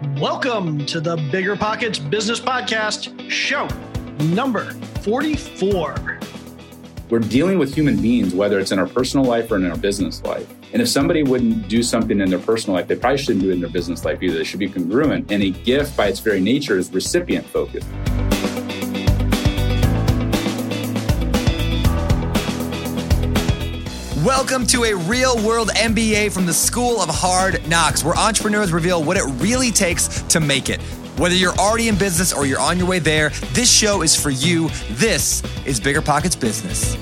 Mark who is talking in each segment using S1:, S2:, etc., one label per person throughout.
S1: Welcome to the Bigger Pockets Business Podcast, show number 44.
S2: We're dealing with human beings, whether it's in our personal life or in our business life. And if somebody wouldn't do something in their personal life, they probably shouldn't do it in their business life either. They should be congruent. And a gift, by its very nature, is recipient focused.
S3: Welcome to a real world MBA from the School of Hard Knocks, where entrepreneurs reveal what it really takes to make it. Whether you're already in business or you're on your way there, this show is for you. This is Bigger Pockets Business.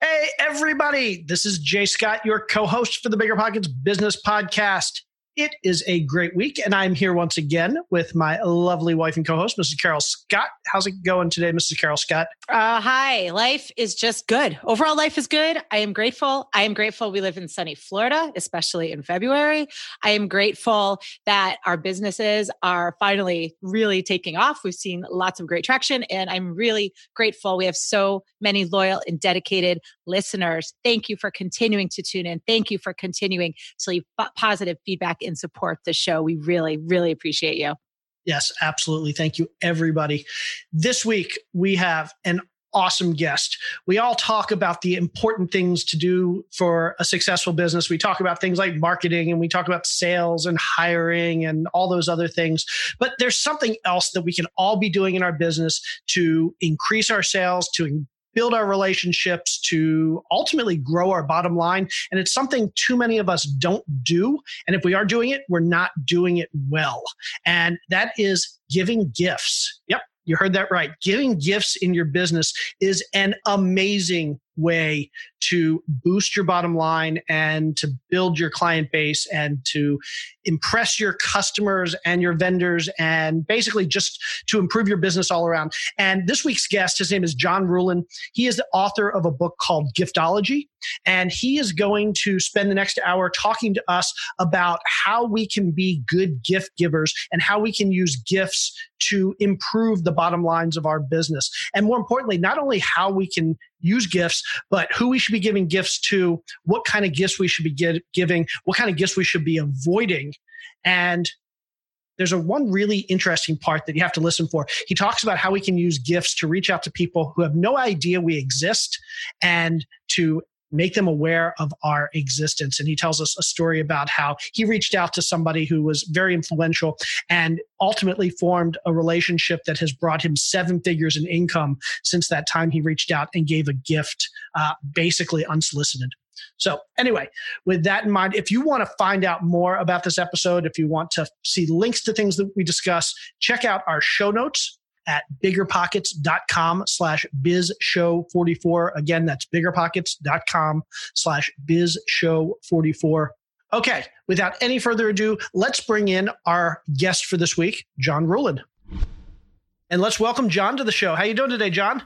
S1: Hey, everybody. This is Jay Scott, your co host for the Bigger Pockets Business Podcast. It is a great week, and I'm here once again with my lovely wife and co host, Mrs. Carol Scott. How's it going today, Mrs. Carol Scott?
S4: Uh, hi, life is just good. Overall, life is good. I am grateful. I am grateful we live in sunny Florida, especially in February. I am grateful that our businesses are finally really taking off. We've seen lots of great traction, and I'm really grateful we have so many loyal and dedicated listeners. Thank you for continuing to tune in. Thank you for continuing to leave positive feedback and support the show. We really, really appreciate you.
S1: Yes, absolutely. Thank you, everybody. This week, we have an awesome guest. We all talk about the important things to do for a successful business. We talk about things like marketing and we talk about sales and hiring and all those other things. But there's something else that we can all be doing in our business to increase our sales, to build our relationships, to ultimately grow our bottom line. And it's something too many of us don't do. And if we are doing it, we're not doing it well. And that is giving gifts. Yep. You heard that right. Giving gifts in your business is an amazing way to boost your bottom line and to build your client base and to impress your customers and your vendors and basically just to improve your business all around. And this week's guest, his name is John Ruhlin. He is the author of a book called Giftology. And he is going to spend the next hour talking to us about how we can be good gift givers and how we can use gifts to improve the bottom lines of our business. And more importantly, not only how we can use gifts, but who we should be giving gifts to, what kind of gifts we should be get, giving, what kind of gifts we should be avoiding. And there's a one really interesting part that you have to listen for. He talks about how we can use gifts to reach out to people who have no idea we exist and to make them aware of our existence. And he tells us a story about how he reached out to somebody who was very influential and ultimately formed a relationship that has brought him seven figures in income since that time he reached out and gave a gift, uh, basically unsolicited. So, anyway, with that in mind, if you want to find out more about this episode, if you want to see links to things that we discuss, check out our show notes at biggerpockets.com slash bizshow44. Again, that's biggerpockets.com slash bizshow44. Okay, without any further ado, let's bring in our guest for this week, John Ruhlin. And let's welcome John to the show. How you doing today, John?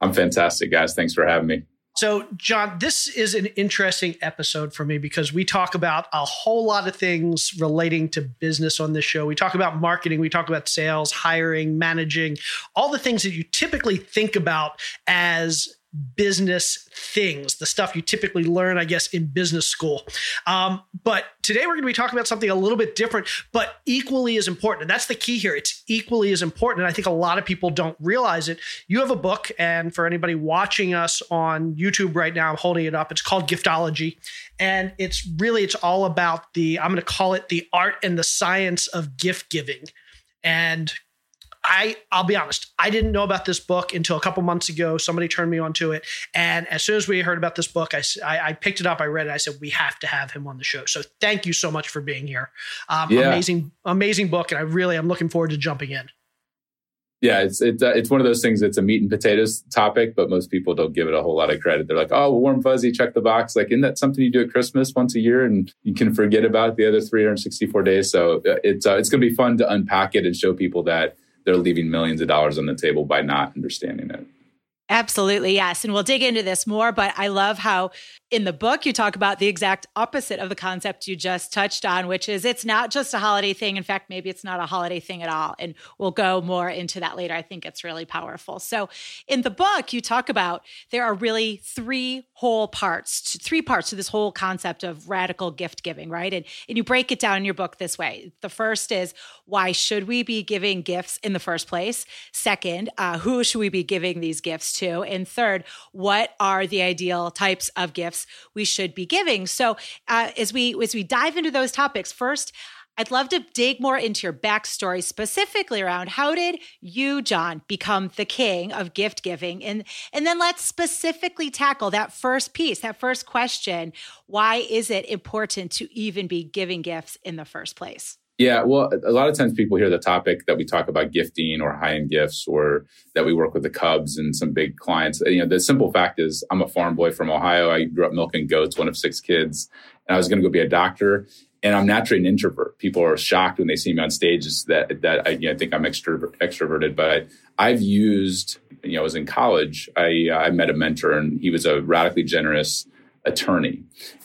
S2: I'm fantastic, guys. Thanks for having me.
S1: So, John, this is an interesting episode for me because we talk about a whole lot of things relating to business on this show. We talk about marketing, we talk about sales, hiring, managing, all the things that you typically think about as business things, the stuff you typically learn, I guess, in business school. Um, but today we're going to be talking about something a little bit different, but equally as important. And that's the key here. It's equally as important. And I think a lot of people don't realize it. You have a book, and for anybody watching us on YouTube right now, I'm holding it up. It's called Giftology. And it's really, it's all about the, I'm going to call it the art and the science of gift giving. And I I'll be honest, I didn't know about this book until a couple months ago. Somebody turned me onto it, and as soon as we heard about this book, I, I, I picked it up, I read it, I said we have to have him on the show. So thank you so much for being here. Um, yeah. Amazing, amazing book, and I really am looking forward to jumping in.
S2: Yeah, it's it's uh, it's one of those things. It's a meat and potatoes topic, but most people don't give it a whole lot of credit. They're like, "Oh, warm fuzzy, check the box." Like, isn't that something you do at Christmas once a year, and you can forget about the other 364 days? So uh, it's uh, it's going to be fun to unpack it and show people that they're leaving millions of dollars on the table by not understanding it.
S4: Absolutely, yes. And we'll dig into this more, but I love how In the book, you talk about the exact opposite of the concept you just touched on, which is it's not just a holiday thing. In fact, maybe it's not a holiday thing at all. And we'll go more into that later. I think it's really powerful. So, in the book, you talk about there are really three whole parts, three parts to this whole concept of radical gift giving, right? And, and you break it down in your book this way. The first is why should we be giving gifts in the first place? Second, uh, who should we be giving these gifts to? And third, what are the ideal types of gifts we should be giving? So uh, as we as we dive into those topics, first. I'd love to dig more into your backstory, specifically around how did you, John, become the king of gift giving, and and then let's specifically tackle that first piece, that first question: Why is it important to even be giving gifts in the first place?
S2: Yeah, well, a lot of times people hear the topic that we talk about gifting or high end gifts or that we work with the Cubs and some big clients. You know, the simple fact is I'm a farm boy from Ohio. I grew up milking goats, one of six kids, and I was going to go be a doctor. And I'm naturally an introvert. People are shocked when they see me on stage that that I, you know, think I'm extrovert, extroverted. But I, have used, you know, I was in college. I uh, I met a mentor, and he was a radically generous attorney.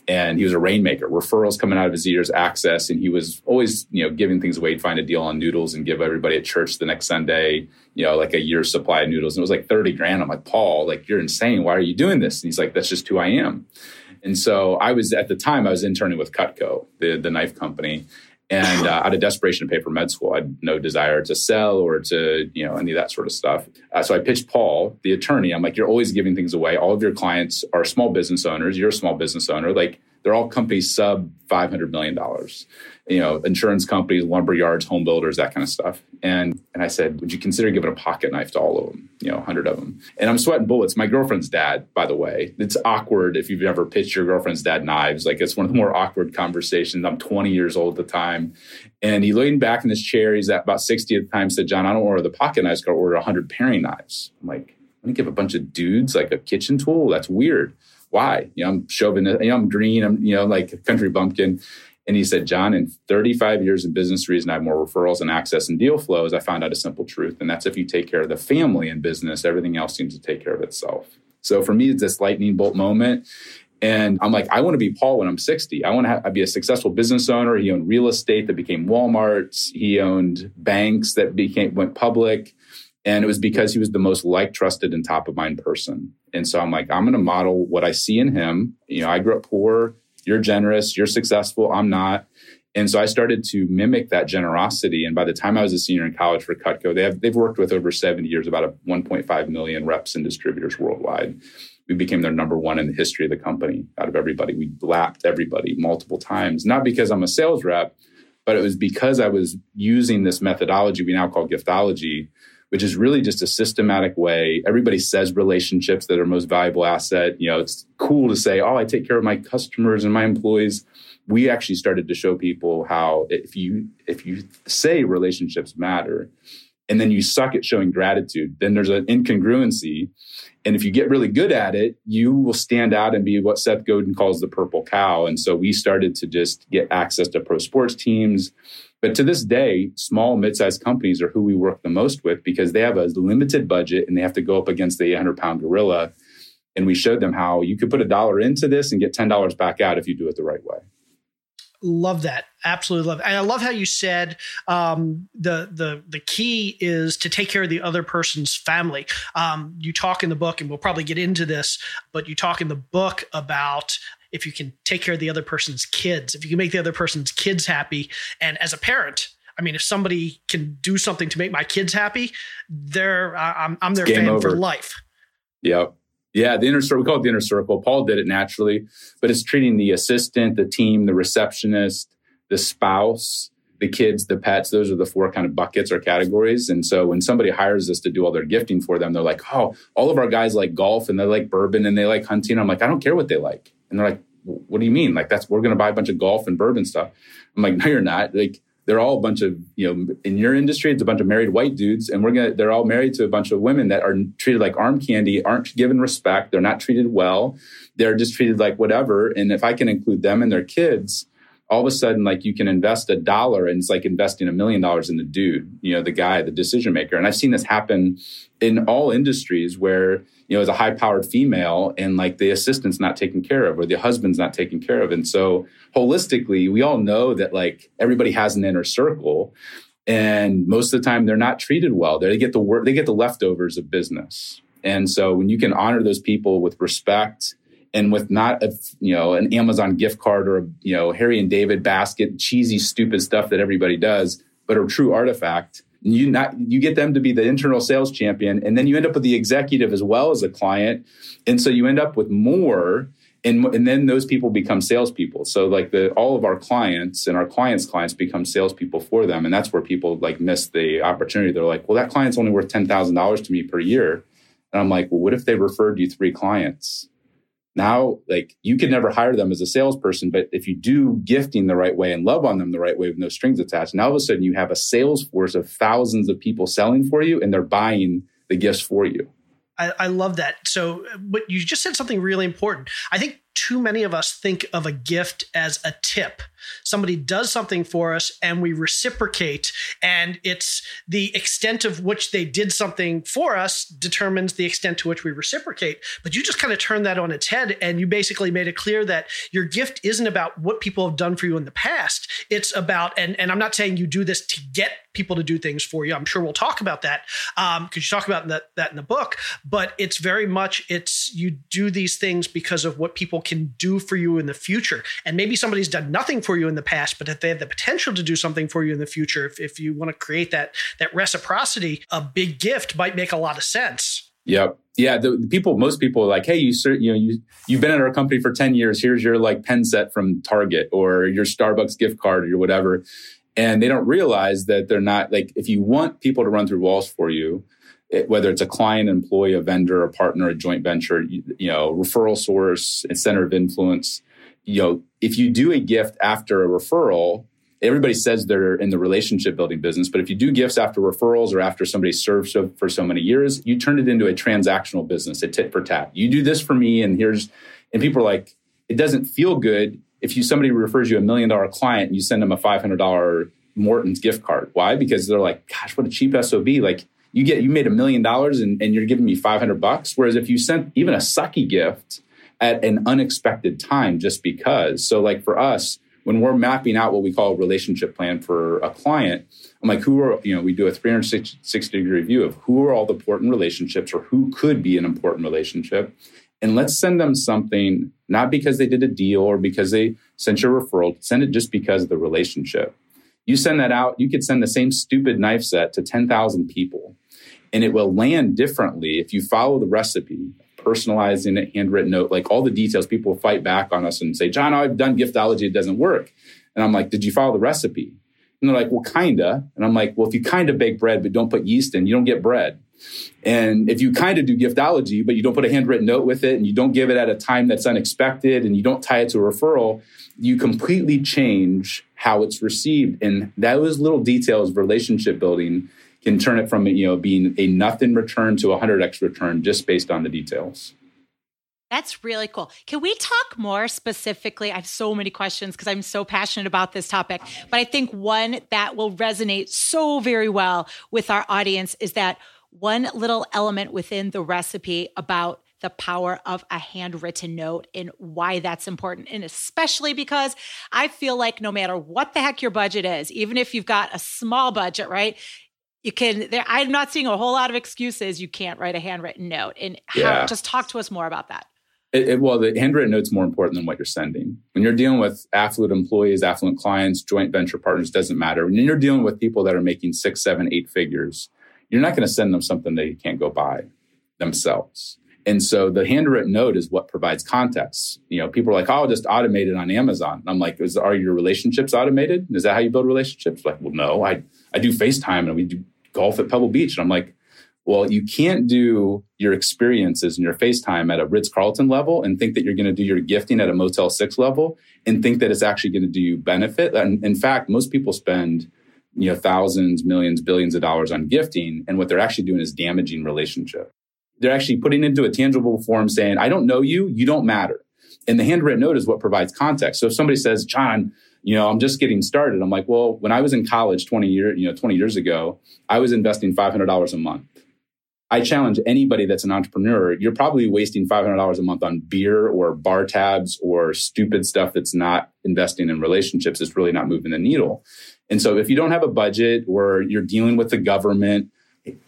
S2: And he was a rainmaker. Referrals coming out of his ears access and he was always you know giving things away he'd find a deal on noodles and give everybody at church the next sunday you know like a year's supply of noodles. And it was like 30 grand. I'm like paul like you're insane. Why are you doing this? And he's like that's just who i am. And so i was at the time i was interning with cutco the, the knife company and uh, out of desperation to pay for med school, I had no desire to sell or to, you know, any of that sort of stuff. Uh, so I pitched Paul, the attorney. I'm like, you're always giving things away. All of your clients are small business owners. You're a small business owner. Like, they're all companies sub $500 million you know, insurance companies, lumber yards, home builders, that kind of stuff. And and I said, would you consider giving a pocket knife to all of them? You know, hundred of them. And I'm sweating bullets. My girlfriend's dad, by the way, it's awkward if you've ever pitched your girlfriend's dad knives. Like it's one of the more awkward conversations. I'm 20 years old at the time, and he leaned back in his chair. He's at about 60 at the time. Said, John, I don't order the pocket knives. I order 100 paring knives. I'm like, I'm gonna give a bunch of dudes like a kitchen tool. That's weird. Why? You know, I'm shoving. You know, I'm green. I'm you know like a country bumpkin. And he said, John, in 35 years in business, reason I have more referrals and access and deal flows. I found out a simple truth. And that's if you take care of the family in business, everything else seems to take care of itself. So for me, it's this lightning bolt moment. And I'm like, I want to be Paul when I'm 60. I want to have, be a successful business owner. He owned real estate that became Walmart's. He owned banks that became went public. And it was because he was the most like, trusted, and top of mind person. And so I'm like, I'm going to model what I see in him. You know, I grew up poor you're generous, you're successful, I'm not. And so I started to mimic that generosity. And by the time I was a senior in college for Cutco, they have, they've worked with over 70 years, about a 1.5 million reps and distributors worldwide. We became their number one in the history of the company out of everybody. We lapped everybody multiple times, not because I'm a sales rep, but it was because I was using this methodology we now call giftology which is really just a systematic way. Everybody says relationships that are most valuable asset. You know, it's cool to say, oh, I take care of my customers and my employees. We actually started to show people how if you if you say relationships matter and then you suck at showing gratitude, then there's an incongruency. And if you get really good at it, you will stand out and be what Seth Godin calls the purple cow. And so we started to just get access to pro sports teams but to this day, small, mid-sized companies are who we work the most with because they have a limited budget and they have to go up against the 800 pound gorilla. And we showed them how you could put a dollar into this and get $10 back out if you do it the right way.
S1: Love that. Absolutely love. It. And I love how you said um, the the the key is to take care of the other person's family. Um, you talk in the book, and we'll probably get into this, but you talk in the book about if you can take care of the other person's kids, if you can make the other person's kids happy. And as a parent, I mean, if somebody can do something to make my kids happy, they're I'm, I'm their fan over. for life.
S2: Yep. Yeah, the inner circle. We call it the inner circle. Paul did it naturally, but it's treating the assistant, the team, the receptionist, the spouse, the kids, the pets. Those are the four kind of buckets or categories. And so when somebody hires us to do all their gifting for them, they're like, "Oh, all of our guys like golf and they like bourbon and they like hunting." I'm like, "I don't care what they like." And they're like, what do you mean? Like that's we're going to buy a bunch of golf and bourbon stuff. I'm like, no, you're not. Like they're all a bunch of you know in your industry, it's a bunch of married white dudes, and we're gonna they're all married to a bunch of women that are treated like arm candy, aren't given respect, they're not treated well, they're just treated like whatever. And if I can include them and their kids, all of a sudden like you can invest a dollar and it's like investing a million dollars in the dude, you know, the guy, the decision maker. And I've seen this happen in all industries where, you know, as a high powered female and like the assistant's not taken care of or the husband's not taken care of. And so holistically, we all know that like everybody has an inner circle and most of the time they're not treated well. They get the work, they get the leftovers of business. And so when you can honor those people with respect and with not a you know an Amazon gift card or a you know Harry and David basket, cheesy, stupid stuff that everybody does, but a true artifact. You not you get them to be the internal sales champion, and then you end up with the executive as well as a client, and so you end up with more. And, and then those people become salespeople. So like the all of our clients and our clients' clients become salespeople for them, and that's where people like miss the opportunity. They're like, well, that client's only worth ten thousand dollars to me per year, and I'm like, well, what if they referred you three clients? Now like you can never hire them as a salesperson but if you do gifting the right way and love on them the right way with no strings attached now all of a sudden you have a sales force of thousands of people selling for you and they're buying the gifts for you.
S1: I, I love that. So but you just said something really important. I think too many of us think of a gift as a tip somebody does something for us and we reciprocate and it's the extent of which they did something for us determines the extent to which we reciprocate. But you just kind of turned that on its head and you basically made it clear that your gift isn't about what people have done for you in the past. It's about and, and i'm not saying you do this to get people to do things for you. I'm sure we'll talk about that because um, you talk about that, that in the book. But it's very much it's you do these things because of what people can do for you in the future. And maybe somebody's done nothing for you in the past, but if they have the potential to do something for you in the future, if, if you want to create that that reciprocity, a big gift might make a lot of sense.
S2: Yep. Yeah. The, the, people, most people are like, hey, you, you know, you you've been at our company for ten years. Here's your like pen set from Target or your Starbucks gift card or your whatever, and they don't realize that they're not like if you want people to run through walls for you. It, whether it's a client, employee, a vendor, a partner, a joint venture, you, you know, referral source, a center of influence, you know, if you do a gift after a referral, everybody says they're in the relationship building business, but if you do gifts after referrals or after somebody served so, for so many years, you turn it into a transactional business, a tit for tat. You do this for me, and here's, and people are like, it doesn't feel good if you somebody refers you a million dollar client and you send them a five hundred dollar Morton's gift card. Why? Because they're like, gosh, what a cheap SOB. Like you get you made a million dollars and you're giving me five hundred bucks. Whereas if you sent even a sucky gift at an unexpected time just because. So, like for us, when we're mapping out what we call a relationship plan for a client, I'm like, who are, you know, we do a 360 degree view of who are all the important relationships or who could be an important relationship. And let's send them something, not because they did a deal or because they sent you a referral, send it just because of the relationship. You send that out, you could send the same stupid knife set to 10,000 people and it will land differently if you follow the recipe personalizing it, handwritten note, like all the details. People fight back on us and say, John, I've done giftology, it doesn't work. And I'm like, did you follow the recipe? And they're like, well, kinda. And I'm like, well, if you kind of bake bread but don't put yeast in, you don't get bread. And if you kind of do giftology, but you don't put a handwritten note with it and you don't give it at a time that's unexpected and you don't tie it to a referral, you completely change how it's received. And those little details of relationship building can turn it from you know being a nothing return to a 100x return just based on the details.
S4: That's really cool. Can we talk more specifically? I have so many questions because I'm so passionate about this topic. But I think one that will resonate so very well with our audience is that one little element within the recipe about the power of a handwritten note and why that's important. And especially because I feel like no matter what the heck your budget is, even if you've got a small budget, right? You can there i'm not seeing a whole lot of excuses you can't write a handwritten note and how, yeah. just talk to us more about that
S2: it, it, well the handwritten note's more important than what you're sending when you're dealing with affluent employees affluent clients joint venture partners doesn't matter when you're dealing with people that are making six seven eight figures you're not going to send them something they can't go buy themselves and so the handwritten note is what provides context. You know, people are like, "Oh, I'll just automate it on Amazon." And I'm like, is, "Are your relationships automated? Is that how you build relationships?" Like, well, no. I I do FaceTime and we do golf at Pebble Beach. And I'm like, well, you can't do your experiences and your FaceTime at a Ritz Carlton level and think that you're going to do your gifting at a Motel 6 level and think that it's actually going to do you benefit. And in fact, most people spend you know thousands, millions, billions of dollars on gifting, and what they're actually doing is damaging relationship. They're actually putting into a tangible form saying, "I don't know you, you don't matter." And the handwritten note is what provides context. So if somebody says, John, you know, I'm just getting started. I'm like, well, when I was in college 20 years, you know, 20 years ago, I was investing $500 a month. I challenge anybody that's an entrepreneur, you're probably wasting $500 a month on beer or bar tabs or stupid stuff that's not investing in relationships. It's really not moving the needle. And so if you don't have a budget or you're dealing with the government,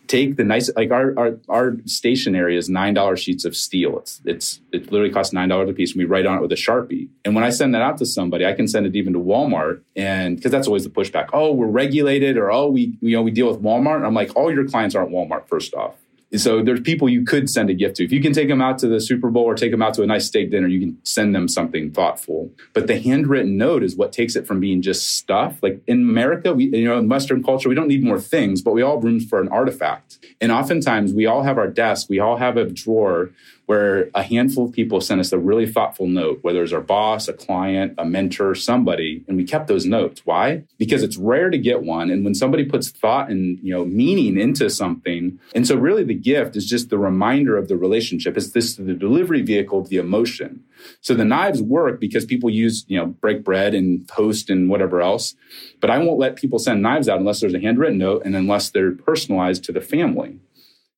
S2: take the nice like our our, our stationery is nine dollar sheets of steel. It's it's it literally costs nine dollars a piece, and we write on it with a sharpie. And when I send that out to somebody, I can send it even to Walmart, and because that's always the pushback. Oh, we're regulated, or oh, we you know we deal with Walmart. I'm like, all your clients aren't Walmart. First off, so there's people you could send a gift to. If you can take them out to the Super Bowl or take them out to a nice steak dinner, you can send them something thoughtful. But the handwritten note is what takes it from being just stuff. Like in America, we you know in Western culture, we don't need more things, but we all have room for an artifact. And oftentimes we all have our desk, we all have a drawer where a handful of people sent us a really thoughtful note, whether it's our boss, a client, a mentor, somebody, and we kept those notes. Why? Because it's rare to get one. And when somebody puts thought and you know meaning into something, and so really the gift is just the reminder of the relationship. It's this the delivery vehicle of the emotion. So the knives work because people use, you know, break bread and post and whatever else. But I won't let people send knives out unless there's a handwritten note and unless they're personalized to the family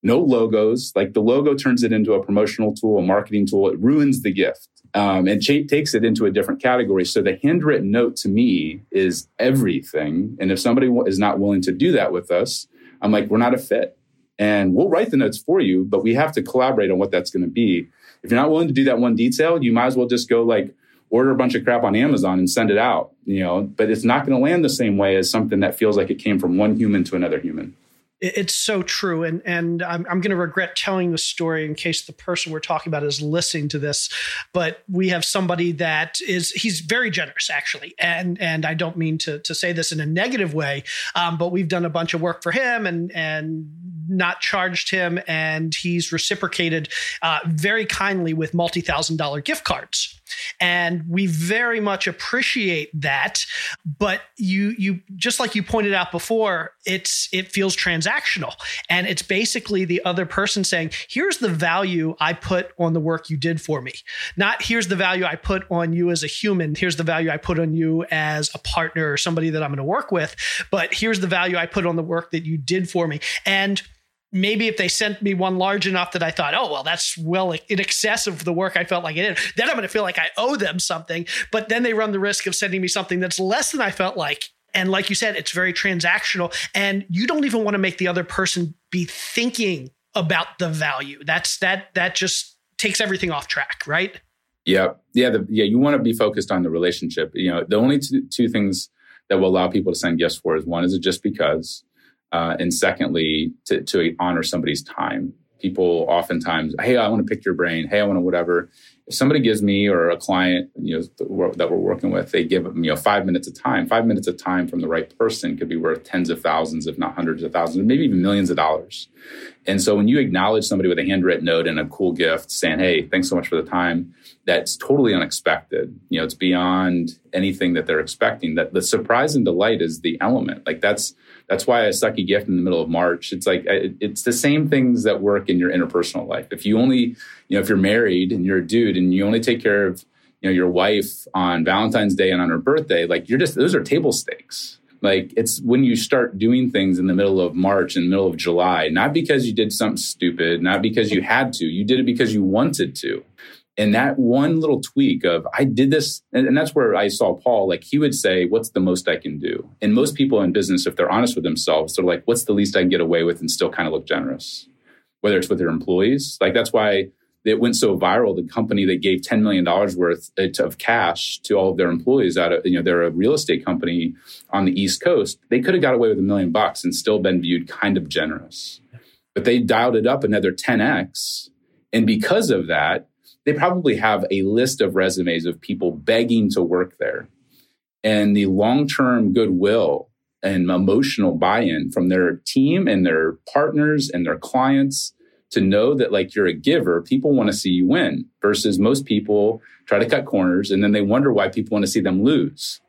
S2: no logos. Like the logo turns it into a promotional tool, a marketing tool. It ruins the gift um, and ch- takes it into a different category. So the handwritten note to me is everything. And if somebody is not willing to do that with us, I'm like, we're not a fit. And we'll write the notes for you, but we have to collaborate on what that's going to be. If you're not willing to do that one detail, you might as well just go like order a bunch of crap on Amazon and send it out, you know, but it's not going to land the same way as something that feels like it came from one human to another human.
S1: It's so true, and and I'm, I'm going to regret telling the story in case the person we're talking about is listening to this. But we have somebody that is he's very generous actually, and and I don't mean to to say this in a negative way, um, but we've done a bunch of work for him and and not charged him, and he's reciprocated uh, very kindly with multi thousand dollar gift cards. And we very much appreciate that but you you just like you pointed out before it's it feels transactional. And it's basically the other person saying here's the value i put on the work you did for me. Not here's the value i put on you as a human. Here's the value i put on you as a partner or somebody that i'm going to work with. But here's the value i put on the work that you did for me. And maybe if they sent me one large enough that I thought, oh, well, that's well in excess of the work I felt like I did, then I'm going to feel like I owe them something. But then they run the risk of sending me something that's less than I felt like. And like you said, it's very transactional. And you don't even want to make the other person be thinking about the value. That's that, that just takes everything off track, right?
S2: Yeah. Yeah. The, yeah. You want to be focused on the relationship. You know, the only two, two things that will allow people to send gifts for is one is it just because uh, and secondly, to, to honor somebody's time. People oftentimes, hey, I want to pick your brain. Hey, I want to whatever. If somebody gives me or a client, you know, that we're working with, they give you know five minutes of time. Five minutes of time from the right person could be worth tens of thousands, if not hundreds of thousands, maybe even millions of dollars. And so when you acknowledge somebody with a handwritten note and a cool gift, saying, "Hey, thanks so much for the time," that's totally unexpected. You know, it's beyond anything that they're expecting. That the surprise and delight is the element. Like that's that's why I suck a gift in the middle of March. It's like it's the same things that work in your interpersonal life. If you only, you know, if you're married and you're a dude and you only take care of, you know, your wife on Valentine's Day and on her birthday, like you're just those are table stakes. Like it's when you start doing things in the middle of March and middle of July, not because you did something stupid, not because you had to, you did it because you wanted to. And that one little tweak of I did this, and, that's where I saw Paul, like he would say, What's the most I can do? And most people in business, if they're honest with themselves, they're like, What's the least I can get away with and still kind of look generous? Whether it's with their employees. Like that's why it went so viral. The company that gave $10 million worth uh, of cash to all of their employees out of, you know, they're a real estate company on the East Coast. They could have got away with a million bucks and still been viewed kind of generous. But they dialed it up another 10x. And because of that, they probably have a list of resumes of people begging to work there. And the long term goodwill and emotional buy in from their team and their partners and their clients to know that, like, you're a giver, people want to see you win versus most people try to cut corners and then they wonder why people want to see them lose.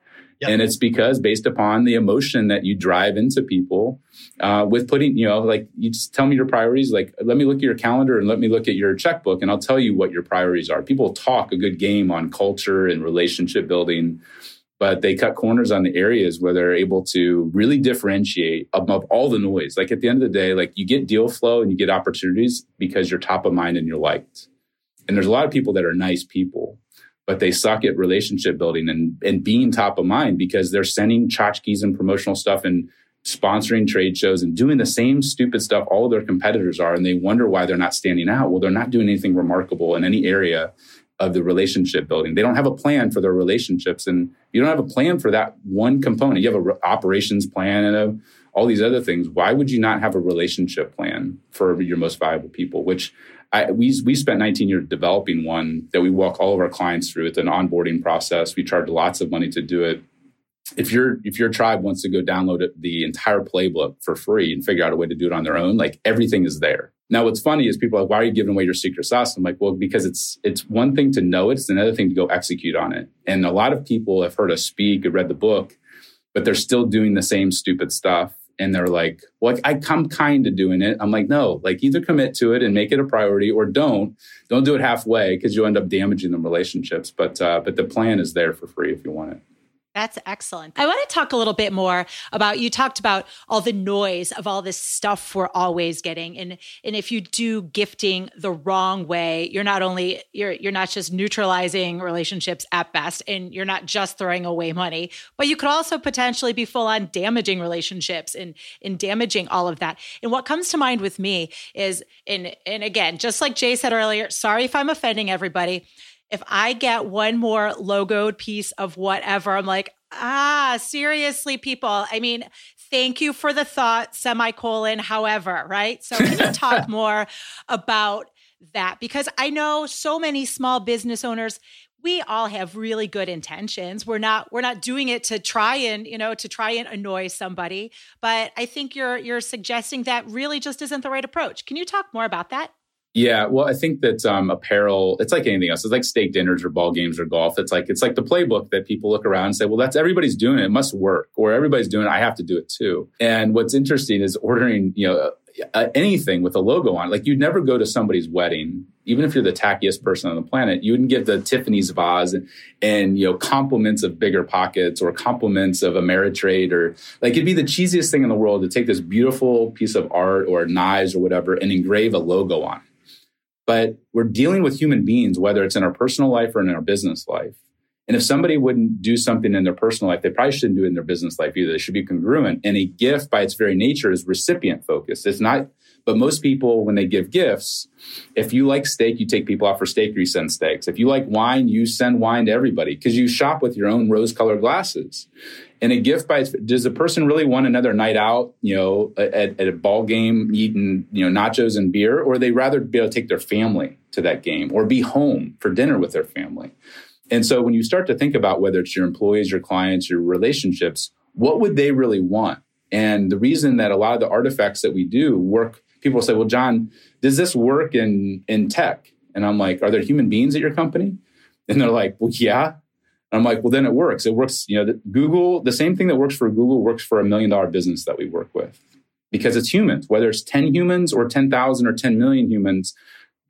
S2: Yep. And it's because based upon the emotion that you drive into people uh, with putting, you know, like you just tell me your priorities. Like, let me look at your calendar and let me look at your checkbook and I'll tell you what your priorities are. People talk a good game on culture and relationship building, but they cut corners on the areas where they're able to really differentiate above all the noise. Like at the end of the day, like you get deal flow and you get opportunities because you're top of mind and you're liked. And there's a lot of people that are nice people but they suck at relationship building and, and being top of mind because they're sending tchotchkes and promotional stuff and sponsoring trade shows and doing the same stupid stuff all their competitors are. And they wonder why they're not standing out. Well, they're not doing anything remarkable in any area of the relationship building. They don't have a plan for their relationships. And you don't have a plan for that one component. You have a re- operations plan and a, all these other things. Why would you not have a relationship plan for your most valuable people? Which I, we, we spent 19 years developing one that we walk all of our clients through. It's an onboarding process. We charge lots of money to do it. If your if your tribe wants to go download the entire playbook for free and figure out a way to do it on their own, like everything is there. Now, what's funny is people are like, "Why are you giving away your secret sauce?" I'm like, "Well, because it's it's one thing to know it; it's another thing to go execute on it." And a lot of people have heard us speak, read the book, but they're still doing the same stupid stuff and they're like, well, I come kind of doing it. I'm like, no, like either commit to it and make it a priority or don't. Don't do it halfway because you end up damaging the relationships. But uh, but the plan is there for free if you want it.
S4: That's excellent. I want to talk a little bit more about you talked about all the noise of all this stuff we're always getting and and if you do gifting the wrong way, you're not only you're you're not just neutralizing relationships at best and you're not just throwing away money, but you could also potentially be full on damaging relationships and in damaging all of that. And what comes to mind with me is and and again, just like Jay said earlier, sorry if I'm offending everybody if I get one more logoed piece of whatever, I'm like, ah, seriously, people. I mean, thank you for the thought, semicolon, however, right? So can you talk more about that? Because I know so many small business owners we all have really good intentions we're not we're not doing it to try and you know to try and annoy somebody but i think you're you're suggesting that really just isn't the right approach can you talk more about that
S2: yeah, well, I think that um, apparel, it's like anything else. It's like steak dinners or ball games or golf. It's like it's like the playbook that people look around and say, "Well, that's everybody's doing it. It must work." Or everybody's doing it. I have to do it too. And what's interesting is ordering, you know, anything with a logo on. Like you'd never go to somebody's wedding, even if you're the tackiest person on the planet. You wouldn't give the Tiffany's vase and, and you know compliments of bigger pockets or compliments of Ameritrade or like it'd be the cheesiest thing in the world to take this beautiful piece of art or knives or whatever and engrave a logo on but we're dealing with human beings, whether it's in our personal life or in our business life. And if somebody wouldn't do something in their personal life, they probably shouldn't do it in their business life either. They should be congruent. And a gift by its very nature is recipient focused. It's not, but most people, when they give gifts, if you like steak, you take people out for steak, you send steaks. If you like wine, you send wine to everybody because you shop with your own rose colored glasses. And a gift by does a person really want another night out, you know, at, at a ball game, eating, you know, nachos and beer, or they rather be able to take their family to that game or be home for dinner with their family? And so when you start to think about whether it's your employees, your clients, your relationships, what would they really want? And the reason that a lot of the artifacts that we do work, people say, well, John, does this work in, in tech? And I'm like, are there human beings at your company? And they're like, well, yeah. And I'm like, well, then it works. It works, you know, the, Google, the same thing that works for Google works for a million dollar business that we work with because it's humans, whether it's 10 humans or 10,000 or 10 million humans.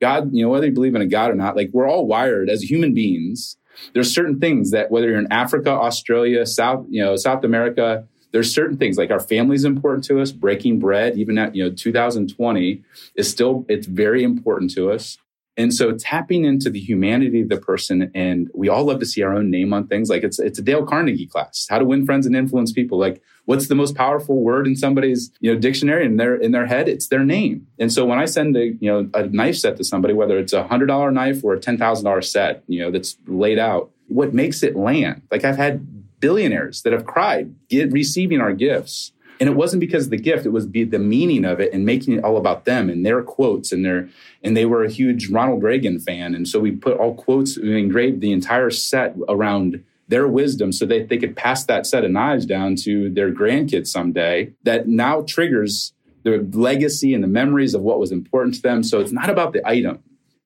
S2: God, you know, whether you believe in a God or not, like we're all wired as human beings. There's certain things that whether you're in Africa, Australia, South, you know, South America, there's certain things like our family is important to us. Breaking bread, even at you know 2020, is still it's very important to us. And so tapping into the humanity of the person, and we all love to see our own name on things. Like it's it's a Dale Carnegie class, how to win friends and influence people. Like what's the most powerful word in somebody's you know dictionary in their in their head? It's their name. And so when I send a you know a knife set to somebody, whether it's a hundred dollar knife or a ten thousand dollar set, you know that's laid out, what makes it land? Like I've had billionaires that have cried get, receiving our gifts and it wasn't because of the gift; it was the meaning of it and making it all about them and their quotes and their. And they were a huge Ronald Reagan fan, and so we put all quotes. We engraved the entire set around their wisdom, so that they could pass that set of knives down to their grandkids someday. That now triggers the legacy and the memories of what was important to them. So it's not about the item,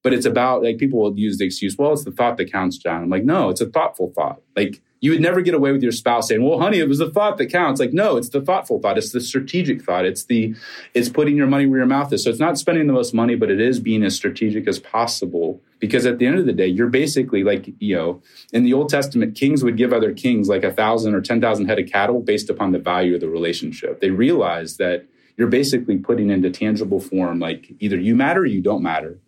S2: but it's about like people will use the excuse, well, it's the thought that counts, John. I'm like, no, it's a thoughtful thought. Like you would never get away with your spouse saying, "Well, honey, it was the thought that counts." Like, no, it's the thoughtful thought. It's the strategic thought. It's the it's putting your money where your mouth is. So it's not spending the most money, but it is being as strategic as possible. Because at the end of the day, you're basically like, you know, in the Old Testament, kings would give other kings like a thousand or ten thousand head of cattle based upon the value of the relationship. They realized that you're basically putting into tangible form like either you matter or you don't matter.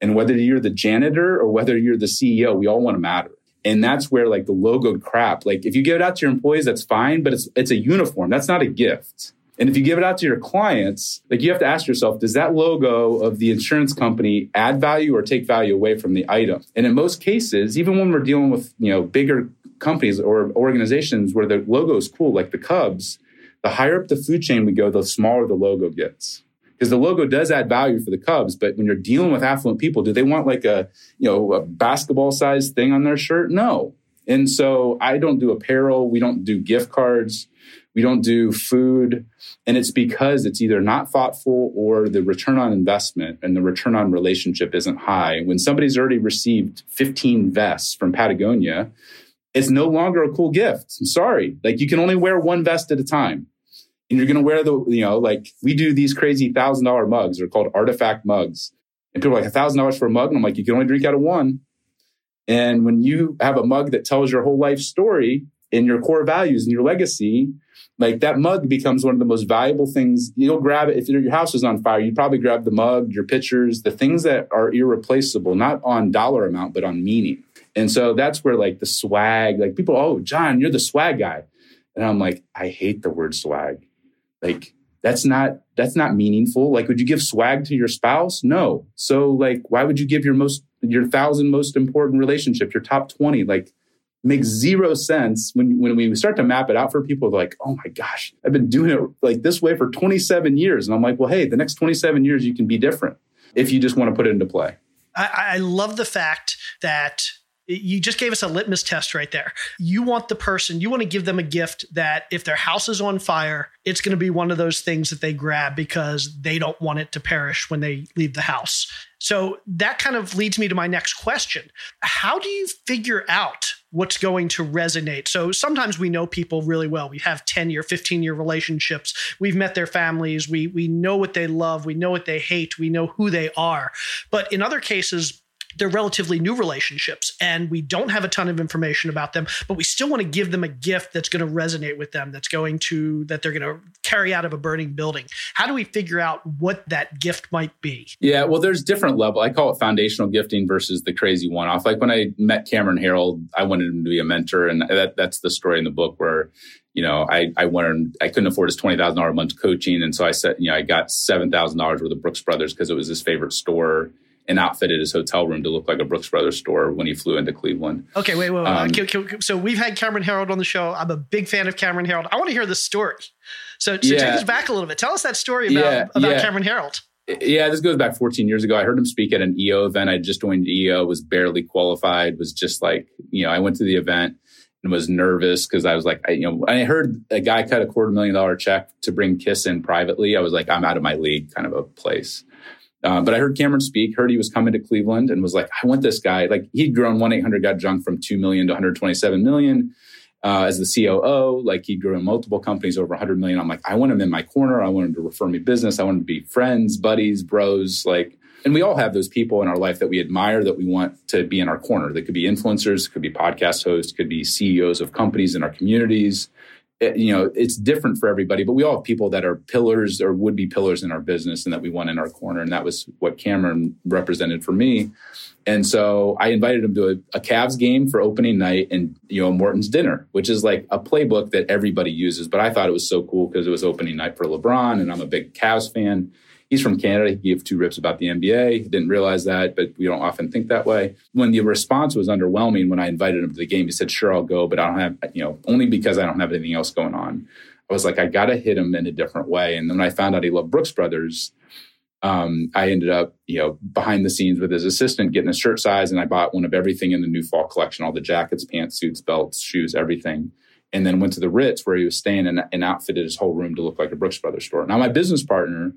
S2: And whether you're the janitor or whether you're the CEO, we all want to matter. And that's where like the logo crap, like if you give it out to your employees, that's fine, but it's it's a uniform. That's not a gift. And if you give it out to your clients, like you have to ask yourself, does that logo of the insurance company add value or take value away from the item? And in most cases, even when we're dealing with, you know, bigger companies or organizations where the logo is cool, like the Cubs, the higher up the food chain we go, the smaller the logo gets because the logo does add value for the Cubs. But when you're dealing with affluent people, do they want like a you know a basketball size thing on their shirt? No. And so I don't do apparel. We don't do gift cards. We don't do food. And it's because it's either not thoughtful or the return on investment and the return on relationship isn't high. When somebody's already received 15 vests from Patagonia, it's no longer a cool gift. I'm sorry. Like you can only wear one vest at a time and you're going to wear the, you know, like we do these crazy thousand dollar mugs. They're called artifact mugs. And people are like, a thousand dollars for a mug. And I'm like, you can only drink out of one. And when you have a mug that tells your whole life story and your core values and your legacy, like that mug becomes one of the most valuable things. You'll grab it. If your house is on fire, you'd probably grab the mug, your pictures, the things that are irreplaceable, not on dollar amount, but on meaning. And so that's where like the swag, like people, oh, John, you're the swag guy. And I'm like, I hate the word swag. Like that's not that's not meaningful. Like, would you give swag to your spouse? No. So like, why would you give your most your thousand most important relationship, your top 20? Like makes zero sense when when we start to map it out for people like oh my gosh i've been doing it like this way for 27 years and i'm like well hey the next 27 years you can be different if you just want to put it into play
S1: I, I love the fact that you just gave us a litmus test right there. You want the person, you want to give them a gift that if their house is on fire, it's going to be one of those things that they grab because they don't want it to perish when they leave the house. So that kind of leads me to my next question. How do you figure out what's going to resonate? So sometimes we know people really well. We have 10 year, 15 year relationships. We've met their families. We, we know what they love. We know what they hate. We know who they are. But in other cases, they're relatively new relationships and we don't have a ton of information about them, but we still want to give them a gift that's going to resonate with them, that's going to, that they're going to carry out of a burning building. How do we figure out what that gift might be?
S2: Yeah, well, there's different level. I call it foundational gifting versus the crazy one off. Like when I met Cameron Herold, I wanted him to be a mentor. And that, that's the story in the book where you know, I I wanted I couldn't afford his twenty thousand dollar a month coaching, and so I said, you know, I got seven thousand dollars worth of Brooks Brothers because it was his favorite store and outfitted his hotel room to look like a Brooks Brothers store when he flew into Cleveland.
S1: Okay, wait, wait, wait. Um, can, can, so we've had Cameron Herold on the show. I'm a big fan of Cameron Herold. I want to hear the story. So, so yeah. take us back a little bit. Tell us that story about, yeah, about yeah. Cameron Herold.
S2: Yeah, this goes back 14 years ago. I heard him speak at an EO event. I just joined EO, was barely qualified, was just like, you know, I went to the event and was nervous because I was like, I, you know, I heard a guy cut a quarter million dollar check to bring Kiss in privately. I was like, I'm out of my league kind of a place. Uh, but I heard Cameron speak, heard he was coming to Cleveland and was like, I want this guy. Like he'd grown 1 800 got junk from 2 million to 127 million uh, as the COO. Like he'd grown multiple companies over 100 million. I'm like, I want him in my corner. I want him to refer me business. I want him to be friends, buddies, bros. Like, and we all have those people in our life that we admire that we want to be in our corner. They could be influencers, could be podcast hosts, could be CEOs of companies in our communities it, Eh, you know it's different for everybody but we all have people that are pillars or would be pillars in our business and that we want in our corner and that was what cameron represented for me. And so i invited him to a, a Cavs game for opening night and you know morton's dinner which is like a playbook that everybody uses but i thought it was so cool because it was opening night for lebron and i'm a big Cavs fan He's from Canada. He gave two rips about the NBA. He didn't realize that, but we don't often think that way. When the response was underwhelming, when I invited him to the game, he said, "Sure, I'll go, but I don't have, you know, only because I don't have anything else going on." I was like, I got to hit him in a different way. And then when I found out he loved Brooks Brothers, um, I ended up, you know, behind the scenes with his assistant, getting a shirt size, and I bought one of everything in the new fall collection: all the jackets, pants, suits, belts, shoes, everything. And then went to the Ritz where he was staying and, and outfitted his whole room to look like a Brooks Brothers store. Now, my business partner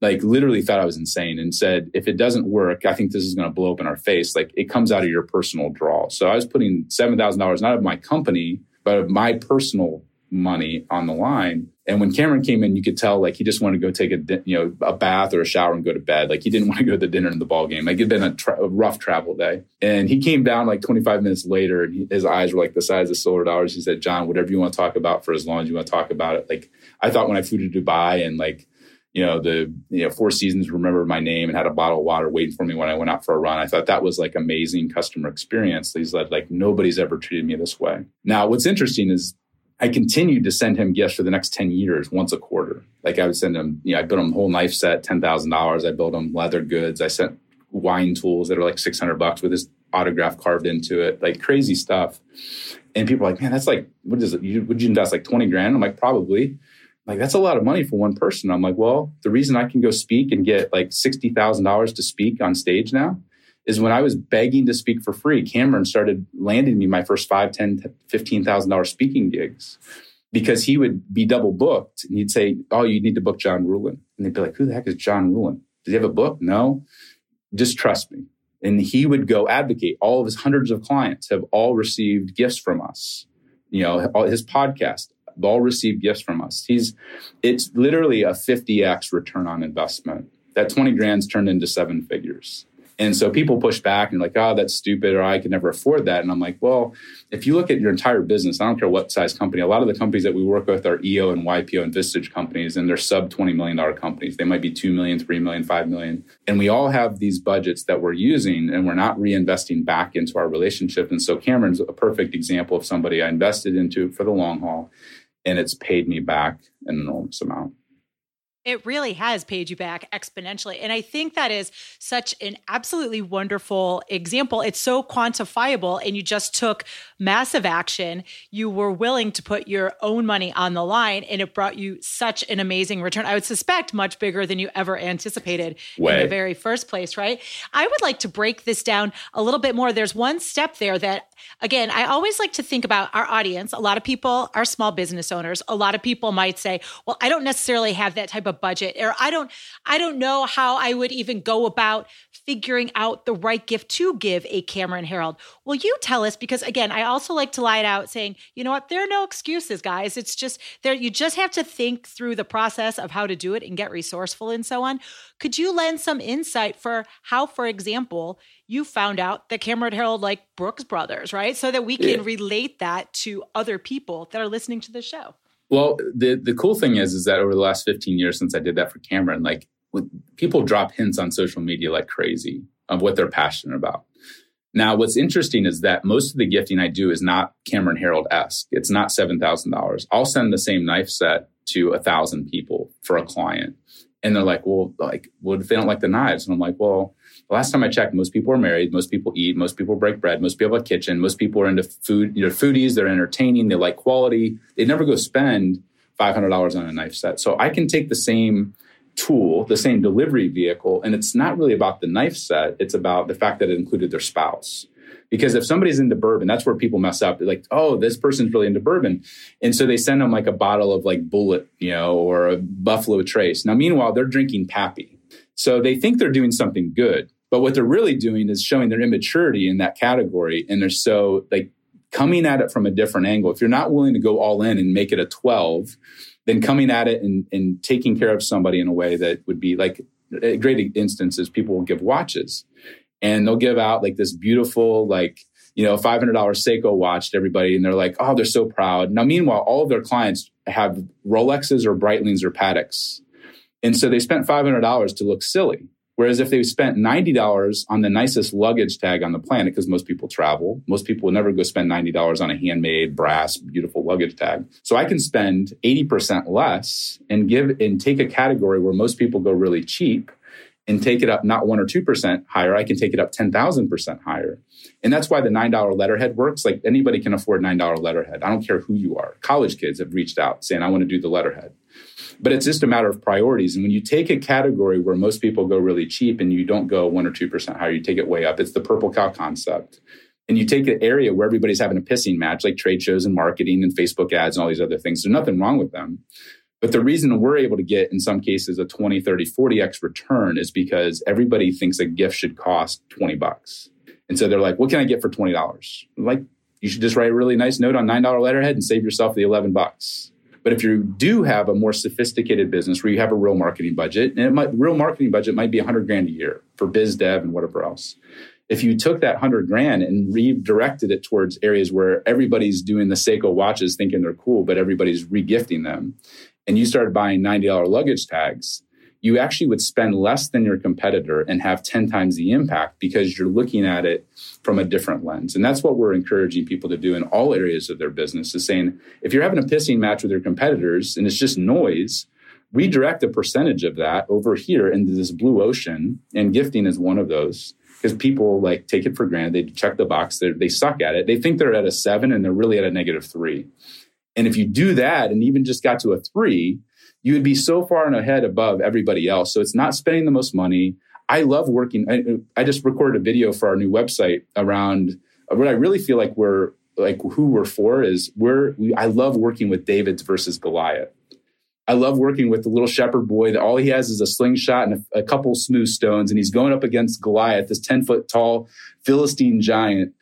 S2: like literally thought I was insane and said, if it doesn't work, I think this is going to blow up in our face. Like it comes out of your personal draw. So I was putting $7,000 not of my company, but of my personal money on the line. And when Cameron came in, you could tell like he just wanted to go take a you know a bath or a shower and go to bed. Like he didn't want to go to the dinner and the ball game. Like it'd been a, tra- a rough travel day. And he came down like 25 minutes later, and he, his eyes were like the size of silver dollars. He said, "John, whatever you want to talk about for as long as you want to talk about it." Like I thought when I flew to Dubai and like you know the you know four seasons remembered my name and had a bottle of water waiting for me when i went out for a run i thought that was like amazing customer experience he's like like nobody's ever treated me this way now what's interesting is I continued to send him gifts for the next 10 years, once a quarter. Like I would send him, you know, I built him a whole knife set, $10,000. I built him leather goods. I sent wine tools that are like 600 bucks with his autograph carved into it, like crazy stuff. And people are like, man, that's like, what is it? You, would you invest like 20 grand? I'm like, probably. Like, that's a lot of money for one person. I'm like, well, the reason I can go speak and get like $60,000 to speak on stage now is when I was begging to speak for free, Cameron started landing me my first five, ten, fifteen thousand dollar speaking gigs because he would be double booked and he'd say, "Oh, you need to book John Ruhlin," and they'd be like, "Who the heck is John Ruhlin? Does he have a book? No, just trust me." And he would go advocate. All of his hundreds of clients have all received gifts from us. You know, all his podcast all received gifts from us. He's it's literally a 50x return on investment. That 20 grand's turned into seven figures. And so people push back and like, oh, that's stupid, or I could never afford that. And I'm like, well, if you look at your entire business, I don't care what size company, a lot of the companies that we work with are EO and YPO and Vistage companies, and they're sub $20 million companies. They might be 2 million, 3 million, 5 million. And we all have these budgets that we're using and we're not reinvesting back into our relationship. And so Cameron's a perfect example of somebody I invested into for the long haul, and it's paid me back an enormous amount.
S4: It really has paid you back exponentially. And I think that is such an absolutely wonderful example. It's so quantifiable, and you just took massive action. You were willing to put your own money on the line, and it brought you such an amazing return. I would suspect much bigger than you ever anticipated Way. in the very first place, right? I would like to break this down a little bit more. There's one step there that, again, I always like to think about our audience. A lot of people are small business owners. A lot of people might say, well, I don't necessarily have that type of budget or i don't i don't know how i would even go about figuring out the right gift to give a cameron herold well you tell us because again i also like to lie it out saying you know what there are no excuses guys it's just there you just have to think through the process of how to do it and get resourceful and so on could you lend some insight for how for example you found out that Cameron Herold like Brooks Brothers, right? So that we can yeah. relate that to other people that are listening to the show.
S2: Well, the the cool thing is, is that over the last 15 years since I did that for Cameron, like people drop hints on social media like crazy of what they're passionate about. Now, what's interesting is that most of the gifting I do is not Cameron Herold esque. It's not seven thousand dollars. I'll send the same knife set to a thousand people for a client, and they're like, "Well, like, what if they don't like the knives?" And I'm like, "Well, last time I checked, most people are married, most people eat, most people break bread, most people have a kitchen, most people are into food, you know, foodies, they're entertaining, they like quality. They never go spend $500 on a knife set. So I can take the same tool, the same delivery vehicle, and it's not really about the knife set, it's about the fact that it included their spouse. Because if somebody's into bourbon, that's where people mess up. They're like, oh, this person's really into bourbon. And so they send them like a bottle of like Bulleit, you know, or a Buffalo Trace. Now, meanwhile, they're drinking Pappy. So they think they're doing something good. But what they're really doing is showing their immaturity in that category. And they're so like coming at it from a different angle. If you're not willing to go all in and make it a 12, then coming at it and, and taking care of somebody in a way that would be like a great instance is people will give watches and they'll give out like this beautiful, like, you know, $500 Seiko watch to everybody. And they're like, oh, they're so proud. Now, meanwhile, all of their clients have Rolexes or Breitlings or Pateks. And so they spent $500 to look silly. Whereas if they spent $90 on the nicest luggage tag on the planet, because most people travel, most people will never go spend $90 on a handmade brass, beautiful luggage tag. So I can spend 80% less and give and take a category where most people go really cheap and take it up not one or 2% higher. I can take it up 10,000% higher. And that's why the $9 letterhead works. Like anybody can afford $9 letterhead. I don't care who you are. College kids have reached out saying, I want to do the letterhead. But it's just a matter of priorities. And when you take a category where most people go really cheap and you don't go one or 2% higher, you take it way up. It's the purple cow concept. And you take an area where everybody's having a pissing match, like trade shows and marketing and Facebook ads and all these other things. There's nothing wrong with them. But the reason we're able to get, in some cases, a 20, 30, 40x return is because everybody thinks a gift should cost 20 bucks. And so they're like, what can I get for $20? like, you should just write a really nice note on $9 letterhead and save yourself the 11 bucks. But if you do have a more sophisticated business where you have a real marketing budget, and it might real marketing budget might be 100 grand a year for biz dev and whatever else. If you took that 100 grand and redirected it towards areas where everybody's doing the Seiko watches thinking they're cool, but everybody's regifting them, and you started buying $90 luggage tags, you actually would spend less than your competitor and have 10 times the impact because you're looking at it from a different lens. And that's what we're encouraging people to do in all areas of their business is saying, if you're having a pissing match with your competitors and it's just noise, redirect a percentage of that over here into this blue ocean. And gifting is one of those because people like take it for granted. They check the box. They, they suck at it. They think they're at a seven and they're really at a negative three. And if you do that and even just got to a three, you would be so far and ahead above everybody else. So it's not spending the most money. I love working. I, I just recorded a video for our new website around uh, what I really feel like we're like who we're for is we're we, I love working with David's versus Goliath. I love working with the little shepherd boy that all he has is a slingshot and a, a couple smooth stones, and he's going up against Goliath, this 10 foot tall Philistine giant.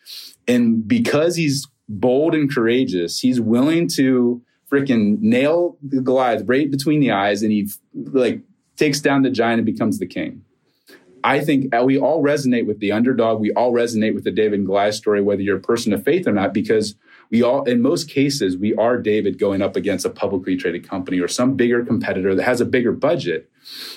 S2: And because he's bold and courageous, he's willing to freaking nail the Goliath right between the eyes and he like takes down the giant and becomes the king. I think uh, we all resonate with the underdog. We all resonate with the David and Goliath story, whether you're a person of faith or not, because we all, in most cases, we are David going up against a publicly traded company or some bigger competitor that has a bigger budget.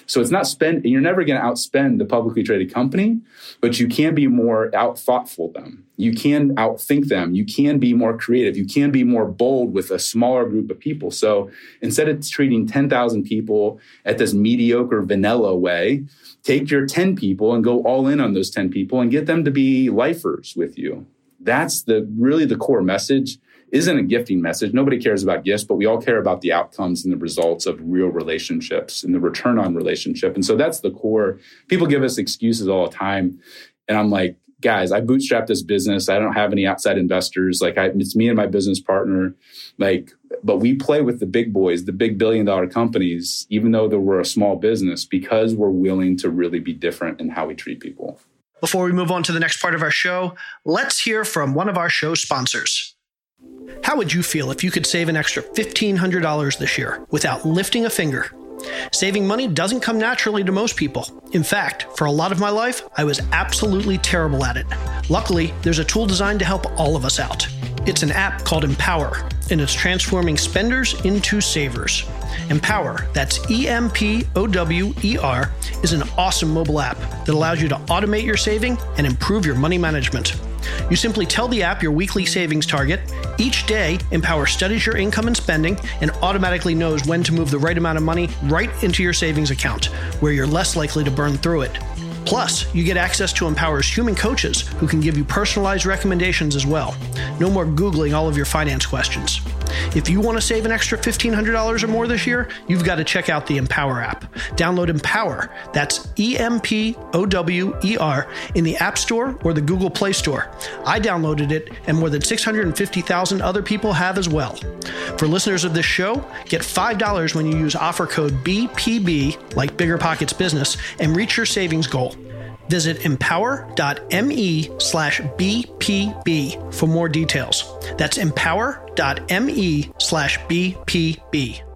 S2: So it's not spend, you're never going to outspend the publicly traded company, but you can be more out thoughtful them. You can outthink them. You can be more creative. You can be more bold with a smaller group of people. So instead of treating 10,000 people at this mediocre vanilla way, take your 10 people and go all in on those 10 people and get them to be lifers with you that's the really the core message. Isn't a gifting message. Nobody cares about gifts but we all care about the outcomes and the results of real relationships and the return on relationship. And so that's the core. People give us excuses all the time. And i'm like guys i bootstrapped this business. I don't have any outside investors. Like I, it's me and my business partner. Like but we play with the big boys the big billion dollar companies even though we're a small business because we're willing to really be different in how we treat people
S1: before we move on to the next part of our show, let's hear from one of our show sponsors. How would you feel if you could save an extra $1,500 this year without lifting a finger? Saving money doesn't come naturally to most people. In fact, for a lot of my life, I was absolutely terrible at it. Luckily, there's a tool designed to help all of us out. It's an app called Empower, and it's transforming spenders into savers. Empower, that's E M P O W E R, is an awesome mobile app that allows you to automate your saving and improve your money management. You simply tell the app your weekly savings target. Each day, Empower studies your income and spending and automatically knows when to move the right amount of money right into your savings account, where you're less likely to burn through it. Plus, you get access to Empower's human coaches who can give you personalized recommendations as well. No more Googling all of your finance questions. If you want to save an extra $1,500 or more this year, you've got to check out the Empower app. Download Empower, that's E M P O W E R, in the App Store or the Google Play Store. I downloaded it, and more than 650,000 other people have as well. For listeners of this show, get $5 when you use offer code BPB, like Bigger Pockets Business, and reach your savings goal. Visit empower.me slash BPB for more details. That's empower.me slash BPB.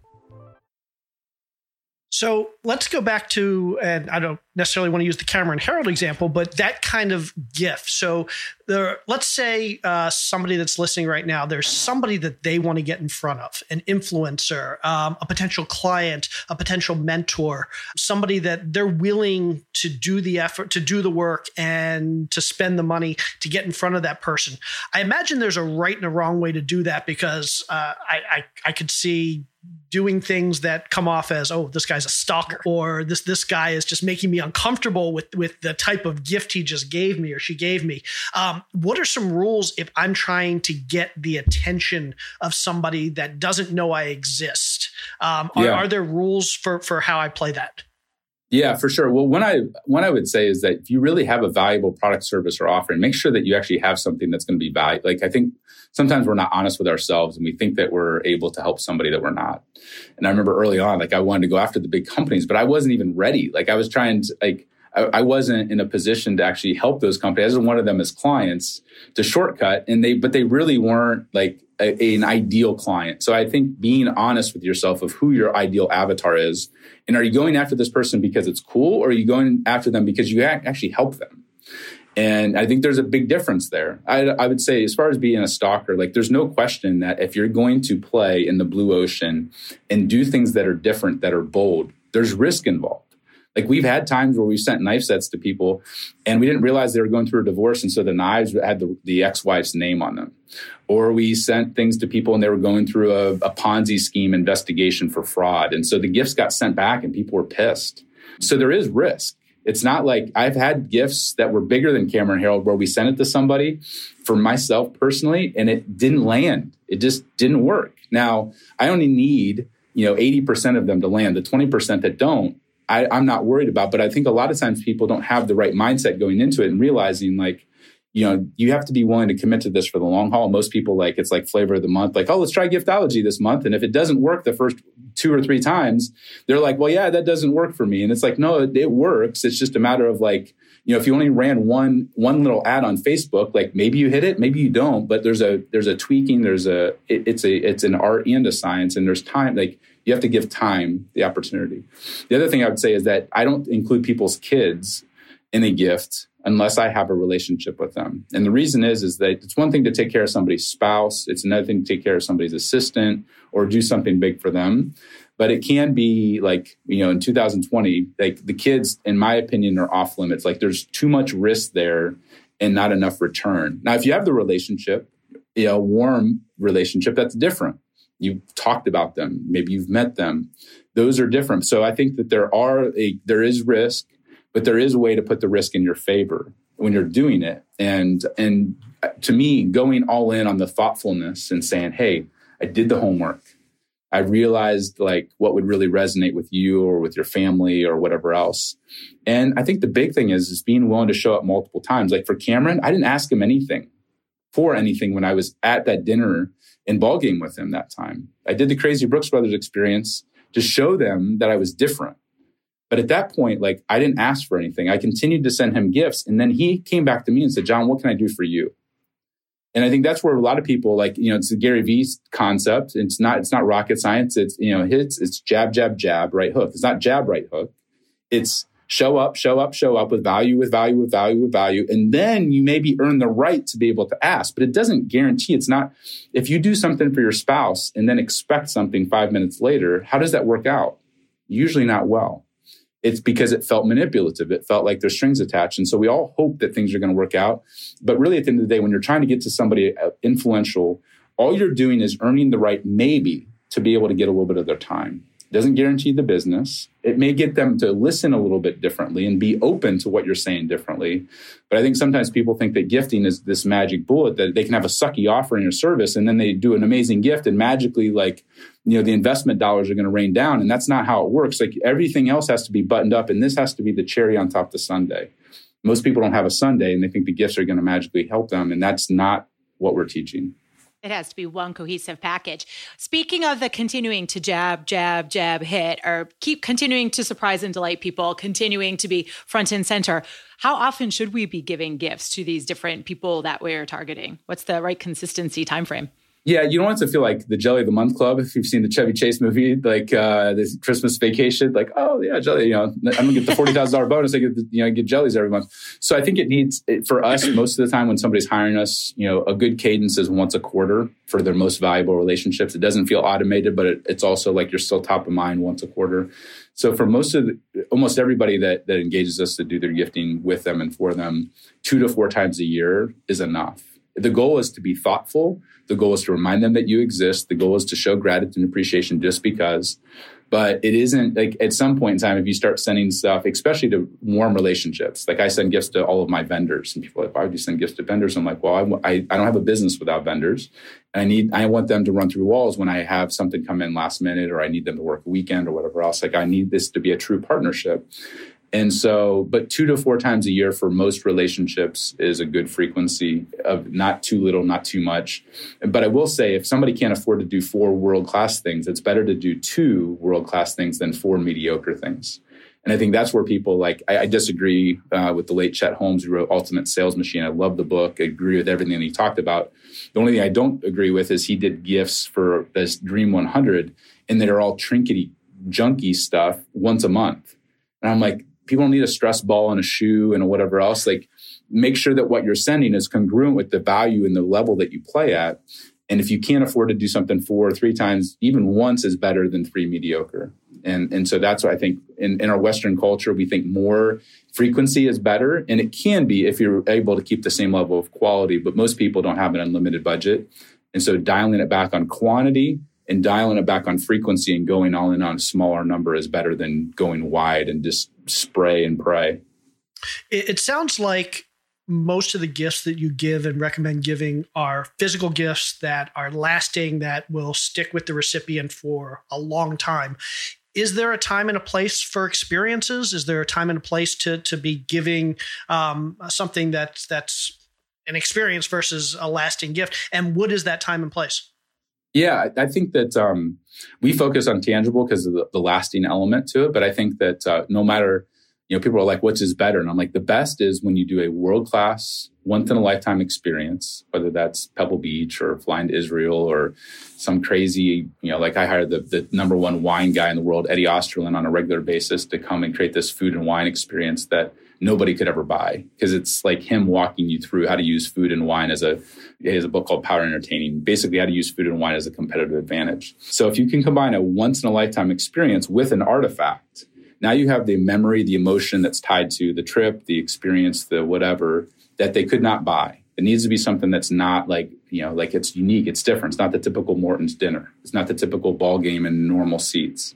S1: So let's go back to, and I don't necessarily want to use the Cameron Herold example, but that kind of gift. So there, let's say uh, somebody that's listening right now, there's somebody that they want to get in front of, an influencer, um, a potential client, a potential mentor, somebody that they're willing to do the effort, to do the work, and to spend the money to get in front of that person. I imagine there's a right and a wrong way to do that because uh, I, I I could see doing things that come off as oh this guy's a stalker or this this guy is just making me uncomfortable with with the type of gift he just gave me or she gave me um, what are some rules if i'm trying to get the attention of somebody that doesn't know i exist um, are, yeah. are there rules for for how i play that
S2: yeah, for sure. Well, one I one I would say is that if you really have a valuable product, service, or offering, make sure that you actually have something that's going to be valuable. Like I think sometimes we're not honest with ourselves and we think that we're able to help somebody that we're not. And I remember early on, like I wanted to go after the big companies, but I wasn't even ready. Like I was trying to like I, wasn't in a position to actually help those companies. I just wanted them as clients to shortcut, and they but they really weren't like a, an ideal client. So I think being honest with yourself of who your ideal avatar is, and are you going after this person because it's cool, or are you going after them because you actually help them? And I think there's a big difference there. I, I, would say, as far as being a stalker, like there's no question that if you're going to play in the blue ocean and do things that are different, that are bold, there's risk involved. Like we've had times where we sent knife sets to people and we didn't realize they were going through a divorce. And so the knives had the, the ex-wife's name on them. Or we sent things to people and they were going through a, a Ponzi scheme investigation for fraud. And so the gifts got sent back and people were pissed. So there is risk. It's not like I've had gifts that were bigger than Cameron Herold where we sent it to somebody for myself personally and it didn't land. It just didn't work. Now, I only need, you know, 80% of them to land. The 20% that don't, I, I'm not worried about. But I think a lot of times people don't have the right mindset going into it and realizing like, you know, you have to be willing to commit to this for the long haul. Most people like it's like flavor of the month, like, oh, let's try giftology this month. And if it doesn't work the first two or three times, they're like, well, yeah, that doesn't work for me. And it's like, no, it, it works. It's just a matter of like, you know, if you only ran one one little ad on Facebook, like maybe you hit it, maybe you don't. But there's a there's a tweaking, there's a it, it's a it's an art and a science, and there's time like you have to give time the opportunity. The other thing I would say is that I don't include people's kids in a gift unless I have a relationship with them. And the reason is is that it's one thing to take care of somebody's spouse, it's another thing to take care of somebody's assistant or do something big for them. But it can be like, you know, in 2020, like the kids, in my opinion, are off limits. Like there's too much risk there and not enough return. Now, if you have the relationship, you know, warm relationship, that's different you've talked about them maybe you've met them those are different so i think that there are a there is risk but there is a way to put the risk in your favor when you're doing it and and to me going all in on the thoughtfulness and saying hey i did the homework i realized like what would really resonate with you or with your family or whatever else and i think the big thing is is being willing to show up multiple times like for cameron i didn't ask him anything for anything when i was at that dinner and ball game with him that time. I did the crazy Brooks Brothers experience to show them that I was different. But at that point, like I didn't ask for anything. I continued to send him gifts. And then he came back to me and said, John, what can I do for you? And I think that's where a lot of people like, you know, it's the Gary Vee concept. It's not, it's not rocket science. It's, you know, hits, it's jab, jab, jab, right hook. It's not jab, right hook. It's show up, show up, show up with value, with value, with value, with value. And then you maybe earn the right to be able to ask, but it doesn't guarantee it's not, if you do something for your spouse and then expect something five minutes later, how does that work out? Usually not well. It's because it felt manipulative. It felt like there's strings attached. And so we all hope that things are going to work out. But really, at the end of the day, when you're trying to get to somebody uh, influential, all you're doing is earning the right, maybe, to be able to get a little bit of their time doesn't guarantee the business. It may get them to listen a little bit differently and be open to what you're saying differently. But I think sometimes people think that gifting is this magic bullet that they can have a sucky offering or service and then they do an amazing gift and magically like, you know, the investment dollars are going to rain down. And that's not how it works. Like everything else has to be buttoned up and this has to be the cherry on top of the sundae. Most people don't have a sundae and they think the gifts are going to magically help them. And that's not what we're teaching.
S4: It has to be one cohesive package. Speaking of the continuing to jab, jab, jab, hit, or keep continuing to surprise and delight people, continuing to be front and center, how often should we be giving gifts to these different people that we're targeting? What's the right consistency timeframe?
S2: Yeah, you don't want to feel like the Jelly of the Month Club. If you've seen the Chevy Chase movie, like uh, this Christmas vacation, like oh yeah, jelly. You know, I'm gonna get the forty thousand dollar bonus. I get the, you know I get jellies every month. So I think it needs for us most of the time when somebody's hiring us, you know, a good cadence is once a quarter for their most valuable relationships. It doesn't feel automated, but it, it's also like you're still top of mind once a quarter. So for most of the, almost everybody that that engages us to do their gifting with them and for them, two to four times a year is enough. The goal is to be thoughtful the goal is to remind them that you exist. The goal is to show gratitude and appreciation just because. But it isn't like at some point in time, if you start sending stuff, especially to warm relationships, like I send gifts to all of my vendors, and people are like, why would you send gifts to vendors? I'm like, well, I, I, I don't have a business without vendors. And I need, I want them to run through walls when I have something come in last minute or I need them to work a weekend or whatever else. Like I need this to be a true partnership. And so, but two to four times a year for most relationships is a good frequency of not too little, not too much. But I will say, if somebody can't afford to do four world class things, it's better to do two world class things than four mediocre things. And I think that's where people like, I, I disagree uh, with the late Chet Holmes who wrote Ultimate Sales Machine. I love the book. I agree with everything he talked about. The only thing I don't agree with is he did gifts for this Dream 100 and they're all trinkety, junky stuff once a month. And I'm like, people don't need a stress ball and a shoe and whatever else. Like, make sure that what you're sending is congruent with the value and the level that you play at. And if you can't afford to do something four or three times, even once is better than three mediocre. And, and so that's why I think in, in our Western culture, we think more frequency is better. And it can be if you're able to keep the same level of quality, but most people don't have an unlimited budget. And so dialing it back on quantity and dialing it back on frequency and going all in on a smaller number is better than going wide and just spray and pray.
S1: It, sounds like most of the gifts that you give and recommend giving are physical gifts that are lasting, that will stick with the recipient for a long time. Is there a time and a place for experiences? Is there a time and a place to to be giving um, something that's that's an experience versus a lasting gift? And what is that time and place?
S2: Yeah, I think that um, we focus on tangible because of the, the, lasting element to it. But I think that uh, no matter you know, people are like, what's is better? And I'm like, the best is when you do a world class, once in a lifetime experience, whether that's Pebble Beach or flying to Israel or some crazy, you know, like I hired the, the number one wine guy in the world, Eddie Osterland, on a regular basis to come and create this food and wine experience that nobody could ever buy because it's like him walking you through how to use food and wine as a he has a book called Power Entertaining, basically how to use food and wine as a competitive advantage. So if you can combine a once in a lifetime experience with an artifact, now you have the memory, the emotion that's tied to the trip, the experience, the whatever that they could not buy. It needs to be something that's not like, you know, like it's unique, it's different. It's not the typical Morton's dinner. It's not the typical ball game in normal seats.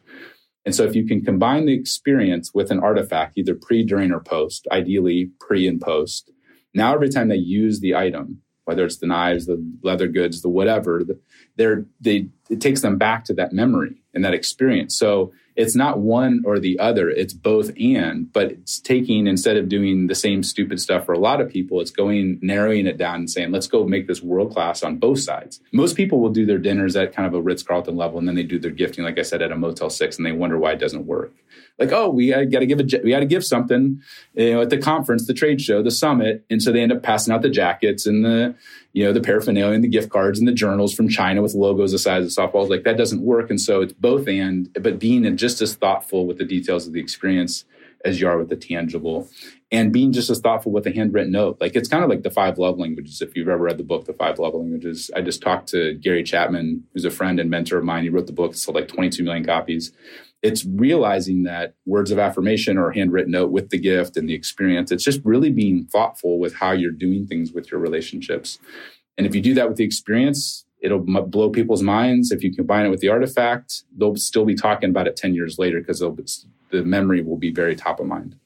S2: And so if you can combine the experience with an artifact, either pre, during, or post, ideally pre and post, now every time they use the item, whether it's the knives, the leather goods, the whatever, they're, they, it takes them back to that memory and that experience. So it's not one or the other it's both and. But it's taking instead of doing the same stupid stuff for a lot of people it's going narrowing it down and saying let's go make this world class on both sides. Most people will do their dinners at kind of a ritz-carlton level and then they do their gifting like i said at a motel 6 and they wonder why it doesn't work. Like oh we uh, got to give a we got to give something you know at the conference the trade show the summit and so they end up passing out the jackets and the you know the paraphernalia and the gift cards and the journals from china with logos the size of softballs like that doesn't work. And so it's both and but being just as thoughtful with the details of the experience as you are with the tangible and being just as thoughtful with a handwritten note. Like it's kind of like the five love languages. If you've ever read the book the five love languages i just talked to gary chapman who's a friend and mentor of mine. He wrote the book. Sold like 22 million copies it's realizing that words of affirmation or a handwritten note with the gift and the experience it's just really being thoughtful with how you're doing things with your relationships. And if you do that with the experience it'll blow people's minds. If you combine it with the artifact they'll still be talking about it 10 years later because the memory will be very top of mind.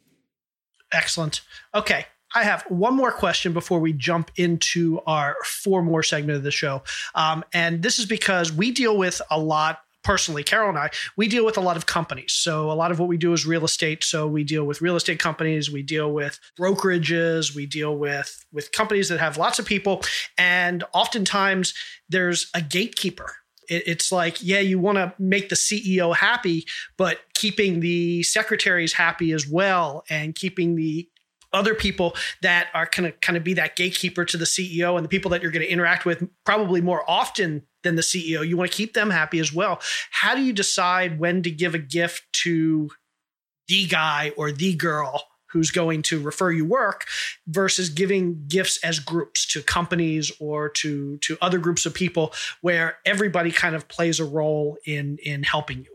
S1: Excellent. Okay I have one more question before we jump into our four more segment of the show. Um, and this is because we deal with a lot personally, Carol and I, we deal with a lot of companies. So a lot of what we do is real estate. So we deal with real estate companies, we deal with brokerages, we deal with with companies that have lots of people, and oftentimes there's a gatekeeper. it's like, yeah, you want to make the CEO happy, but keeping the secretaries happy as well, and keeping the other people that are kind of kind of be that gatekeeper to the CEO and the people that you're going to interact with probably more often than the CEO. You want to keep them happy as well. How do you decide when to give a gift to the guy or the girl who's going to refer you work versus giving gifts as groups to companies or to to other groups of people where everybody kind of plays a role in in helping you?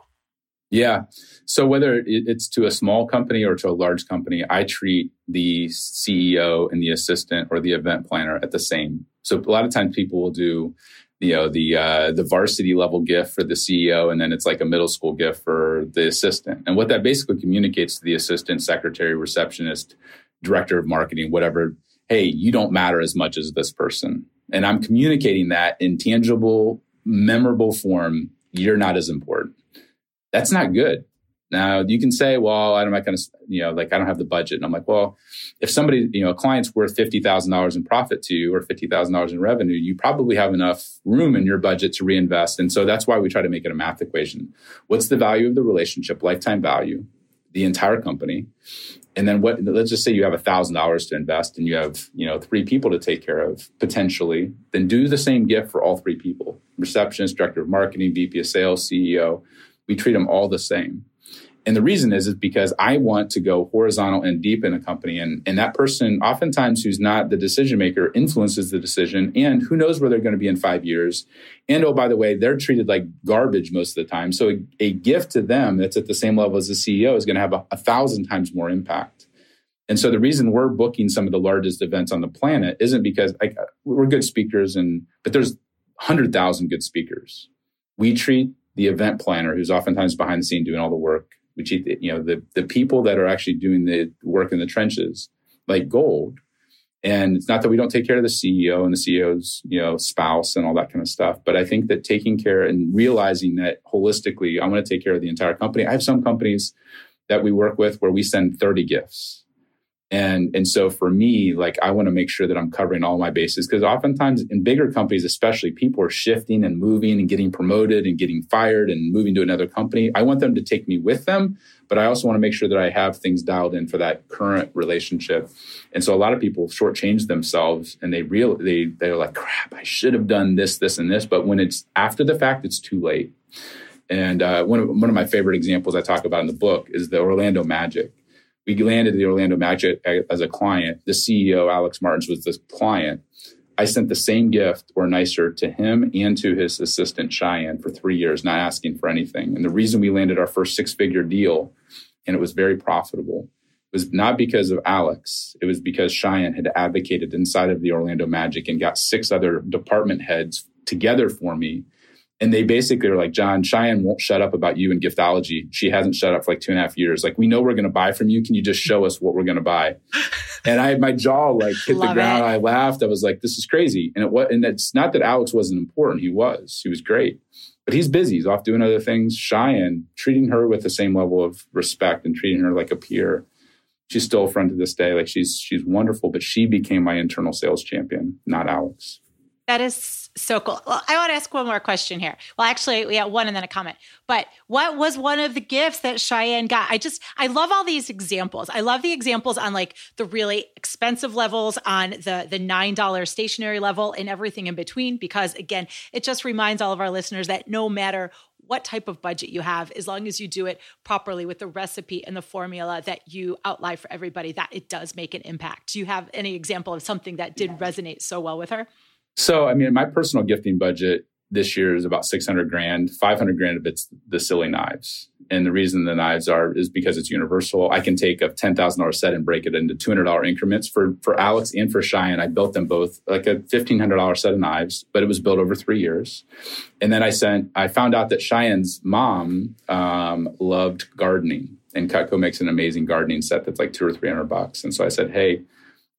S2: Yeah. So whether it's to a small company or to a large company, I treat the CEO and the assistant or the event planner at the same. So a lot of times people will do, you know, the uh, the varsity level gift for the CEO, and then it's like a middle school gift for the assistant. And what that basically communicates to the assistant, secretary, receptionist, director of marketing, whatever. Hey, you don't matter as much as this person. And I'm communicating that in tangible, memorable form. You're not as important that's not good. Now you can say, well, I'm not going to, you know, like I don't have the budget. And I'm like, well, if somebody, you know, a client's worth $50,000 in profit to you or $50,000 in revenue, you probably have enough room in your budget to reinvest. And so that's why we try to make it a math equation. What's the value of the relationship, lifetime value? the entire company. And then what let's just say you have a thousand dollars to invest and you have, you know, three people to take care of potentially, then do the same gift for all three people. Receptionist, director of marketing, VP of sales, CEO. We treat them all the same. And the reason is, is because I want to go horizontal and deep in a company. And, and that person, oftentimes who's not the decision maker, influences the decision. And who knows where they're going to be in five years. And oh, by the way, they're treated like garbage most of the time. So a, a gift to them that's at the same level as the CEO is going to have a, a thousand times more impact. And so the reason we're booking some of the largest events on the planet isn't because I, we're good speakers and, but there's 100,000 good speakers. We treat the event planner who's oftentimes behind the scene doing all the work which you know the the people that are actually doing the work in the trenches like gold. And it's not that we don't take care of the ceo and the ceo's you know spouse and all that kind of stuff but i think that taking care and realizing that holistically i'm going to take care of the entire company. I have some companies that we work with where we send 30 gifts and and so for me like i want to make sure that i'm covering all my bases because oftentimes in bigger companies especially people are shifting and moving and getting promoted and getting fired and moving to another company. I want them to take me with them but i also want to make sure that i have things dialed in for that current relationship. And so a lot of people shortchange themselves and they real they they're like crap i should have done this this and this. But when it's after the fact it's too late. And uh, one, of, one of my favorite examples i talk about in the book is the orlando magic we landed the Orlando Magic as a client. The CEO, Alex Martins, was the client. I sent the same gift or nicer to him and to his assistant, Cheyenne, for three years, not asking for anything. And the reason we landed our first six figure deal, and it was very profitable, was not because of Alex. It was because Cheyenne had advocated inside of the Orlando Magic and got six other department heads together for me and they basically are like, John, Cheyenne won't shut up about you and giftology. She hasn't shut up for like two and a half years. Like, we know we're going to buy from you. Can you just show us what we're going to buy? And I had my jaw like hit Love the ground. It. I laughed. I was like, this is crazy. And it was, and it's not that Alex wasn't important. He was, he was great, but he's busy. He's off doing other things. Cheyenne treating her with the same level of respect and treating her like a peer. She's still a friend to this day. Like she's, she's wonderful, but she became my internal sales champion, not Alex.
S4: That is so cool. Well, I want to ask one more question here. Well, actually, we have one and then a comment. But what was one of the gifts that Cheyenne got? I just, I love all these examples. I love the examples on like the really expensive levels, on the the nine dollar stationery level, and everything in between. Because again, it just reminds all of our listeners that no matter what type of budget you have, as long as you do it properly with the recipe and the formula that you outline for everybody, that it does make an impact. Do you have any example of something that did resonate so well with her?
S2: So, I mean, my personal gifting budget this year is about 600 grand, 500 grand of it's the silly knives. And the reason the knives are is because it's universal. I can take a $10,000 set and break it into $200 increments for, for Alex and for Cheyenne. I built them both like a $1,500 set of knives, but it was built over three years. And then I sent, I found out that Cheyenne's mom um, loved gardening and Cutco makes an amazing gardening set that's like two or 300 bucks. And so I said, Hey,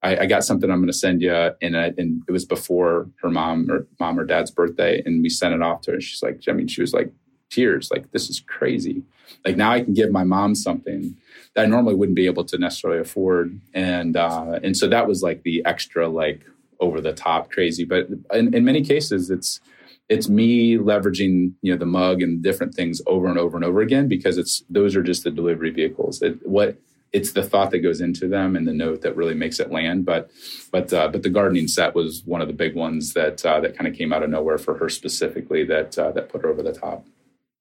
S2: I, I got something I'm going to send you, and I, and it was before her mom or mom or dad's birthday, and we sent it off to her. And she's like, I mean, she was like tears, like this is crazy. Like now I can give my mom something that I normally wouldn't be able to necessarily afford, and uh, and so that was like the extra like over the top crazy. But in, in many cases, it's it's me leveraging you know the mug and different things over and over and over again because it's those are just the delivery vehicles. It, what it's the thought that goes into them and the note that really makes it land. But but uh, but the gardening set was one of the big ones that uh, that kind of came out of nowhere for her specifically that uh, that put her over the top.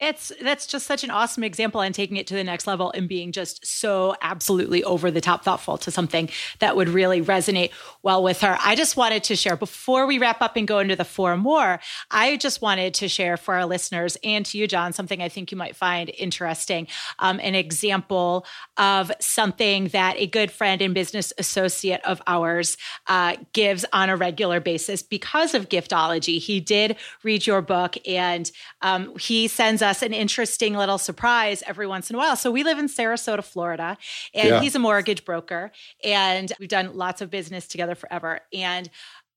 S4: It's that's just such an awesome example and taking it to the next level and being just so absolutely over the top thoughtful to something that would really resonate well with her. I just wanted to share before we wrap up and go into the four more, I just wanted to share for our listeners and to you, John, something I think you might find interesting. Um, an example of something that a good friend and business associate of ours uh, gives on a regular basis because of giftology. He did read your book and um, he sends us us an interesting little surprise every once in a while. So we live in Sarasota, Florida, and yeah. he's a mortgage broker, and we've done lots of business together forever. And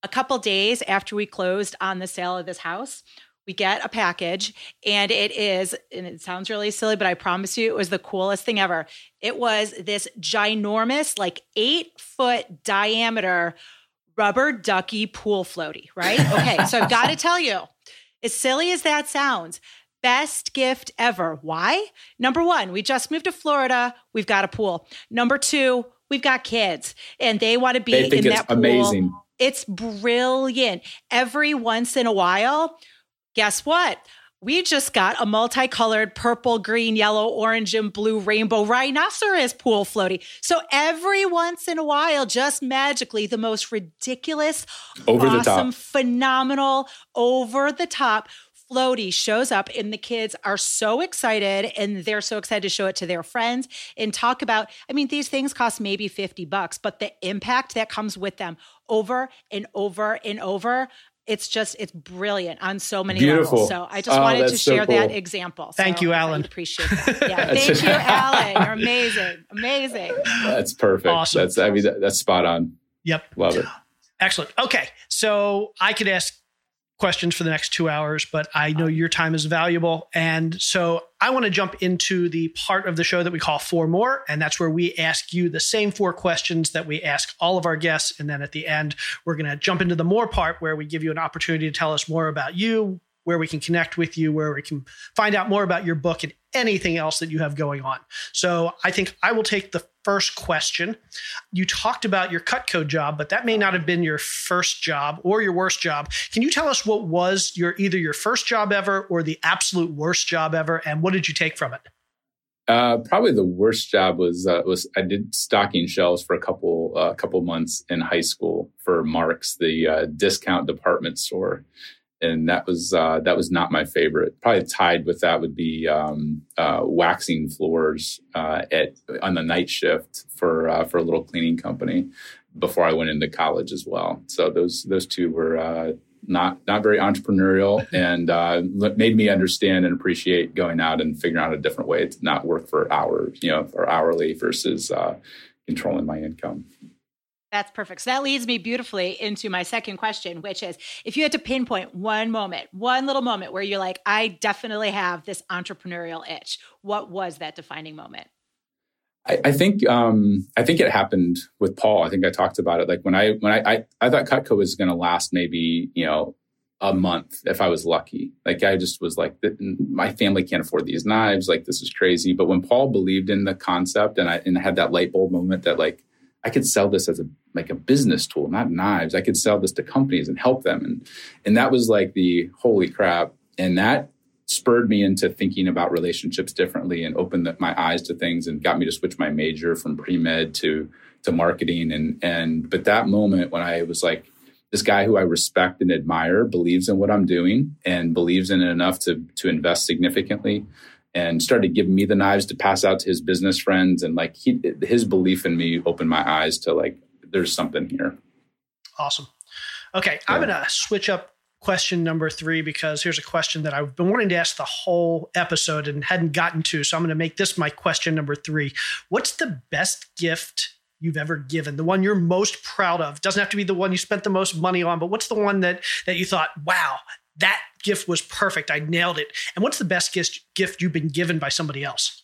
S4: a couple days after we closed on the sale of this house, we get a package and it is and it sounds really silly but i promise you it was the coolest thing ever it was this ginormous like eight foot diameter rubber ducky pool floaty right okay so i've got to tell you as silly as that sounds best gift ever. Why? Number one, we just moved to Florida. We've got a pool. Number two, we've got kids and they want to be
S2: they think
S4: in
S2: it's
S4: that pool.
S2: amazing.
S4: It's brilliant. Every once in a while, guess what? We just got a multicolored purple, green, yellow, orange, and blue rainbow rhinoceros pool floaty. So every once in a while, just magically, the most ridiculous,
S2: Over the
S4: awesome,
S2: top.
S4: phenomenal, over the top floaty shows up and the kids are so excited and they're so excited to show it to their friends and talk about i mean these things cost maybe 50 bucks but the impact that comes with them over and over and over it's just it's brilliant on so many
S2: Beautiful.
S4: levels so i just
S2: Oh,
S4: wanted to
S2: that's so
S4: share that
S2: cool.
S4: example
S1: Thank
S4: So
S1: you,
S4: I
S1: Alan.
S4: appreciate that yeah thank you alan you're amazing amazing
S2: That's perfect.
S1: Awesome.
S2: That's I mean that, that's spot on.
S1: Yep.
S2: Love it.
S1: Excellent. Okay. So I could ask questions for the next two hours, but I know your time is valuable. And so I want to jump into the part of the show that we call Four More. And that's where we ask you the same four questions that we ask all of our guests. And then at the end, we're going to jump into the more part where we give you an opportunity to tell us more about you, where we can connect with you, where we can find out more about your book and anything else that you have going on. So I think I will take the first question. You talked about your Cutco job, but that may not have been your first job or your worst job. Can you tell us what was your either your first job ever or the absolute worst job ever, and what did you take from it?
S2: Uh, probably the worst job was uh, was I did stocking shelves for a couple uh, couple months in high school for Marc's, the uh, discount department store, and that was uh, that was not my favorite. Probably tied with that would be um, uh, waxing floors uh, at on the night shift for uh, for a little cleaning company before I went into college as well. So those those two were uh, not not very entrepreneurial and uh, made me understand and appreciate going out and figuring out a different way to not work for hours, you know, for hourly versus uh, controlling my income.
S4: That's perfect. So that leads me beautifully into my second question, which is if you had to pinpoint one moment, one little moment where you're like, I definitely have this entrepreneurial itch, what was that defining moment?
S2: I, I think um, I think it happened with Paul. I think I talked about it. Like when I when I I, I thought Cutco was going to last maybe you know a month if I was lucky. Like I just was like, my family can't afford these knives. Like this is crazy. But when Paul believed in the concept and I and had that light bulb moment that like I could sell this as a like a business tool, not knives. I could sell this to companies and help them. And and that was like the holy crap. And that spurred me into thinking about relationships differently and opened the, my eyes to things and got me to switch my major from pre-med to to marketing and and but that moment when I was like this guy who I respect and admire believes in what I'm doing and believes in it enough to to invest significantly and started giving me the knives to pass out to his business friends and like he his belief in me opened my eyes to like there's something here.
S1: Awesome. Okay, I'm going to switch up question number three because here's a question that I've been wanting to ask the whole episode and hadn't gotten to. So I'm going to make this my question number three. What's the best gift you've ever given? The one you're most proud of? Doesn't have to be the one you spent the most money on, but what's the one that that you thought, wow, that gift was perfect. I nailed it. And what's the best gift gift you've been given by somebody else?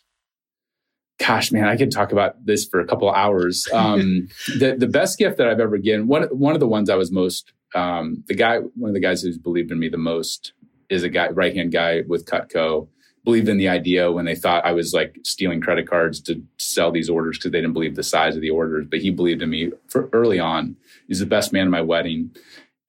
S2: Gosh, man, I could talk about this for a couple of hours. Um, the the best gift that I've ever given one one of the ones I was most um, the guy one of the guys who's believed in me the most is a guy right hand guy with Cutco believed in the idea when they thought I was like stealing credit cards to sell these orders because they didn't believe the size of the orders. But he believed in me for early on. He's the best man at my wedding,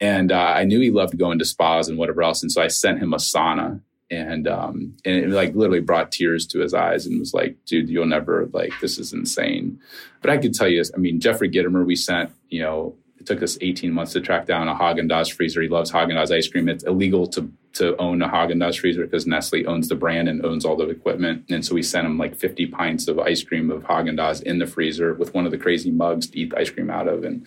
S2: and uh, I knew he loved going to spas and whatever else. And so I sent him a sauna, and um, and it like literally brought tears to his eyes and was like, "Dude, you'll never like this is insane." But I could tell you, I mean, Jeffrey Gitomer, we sent you know. It took us 18 months to track down a Haagen Dazs freezer. He loves Haagen Dazs ice cream. It's illegal to to own a Haagen Dazs freezer because Nestle owns the brand and owns all the equipment. And so we sent him like 50 pints of ice cream of Haagen Dazs in the freezer with one of the crazy mugs to eat the ice cream out of. And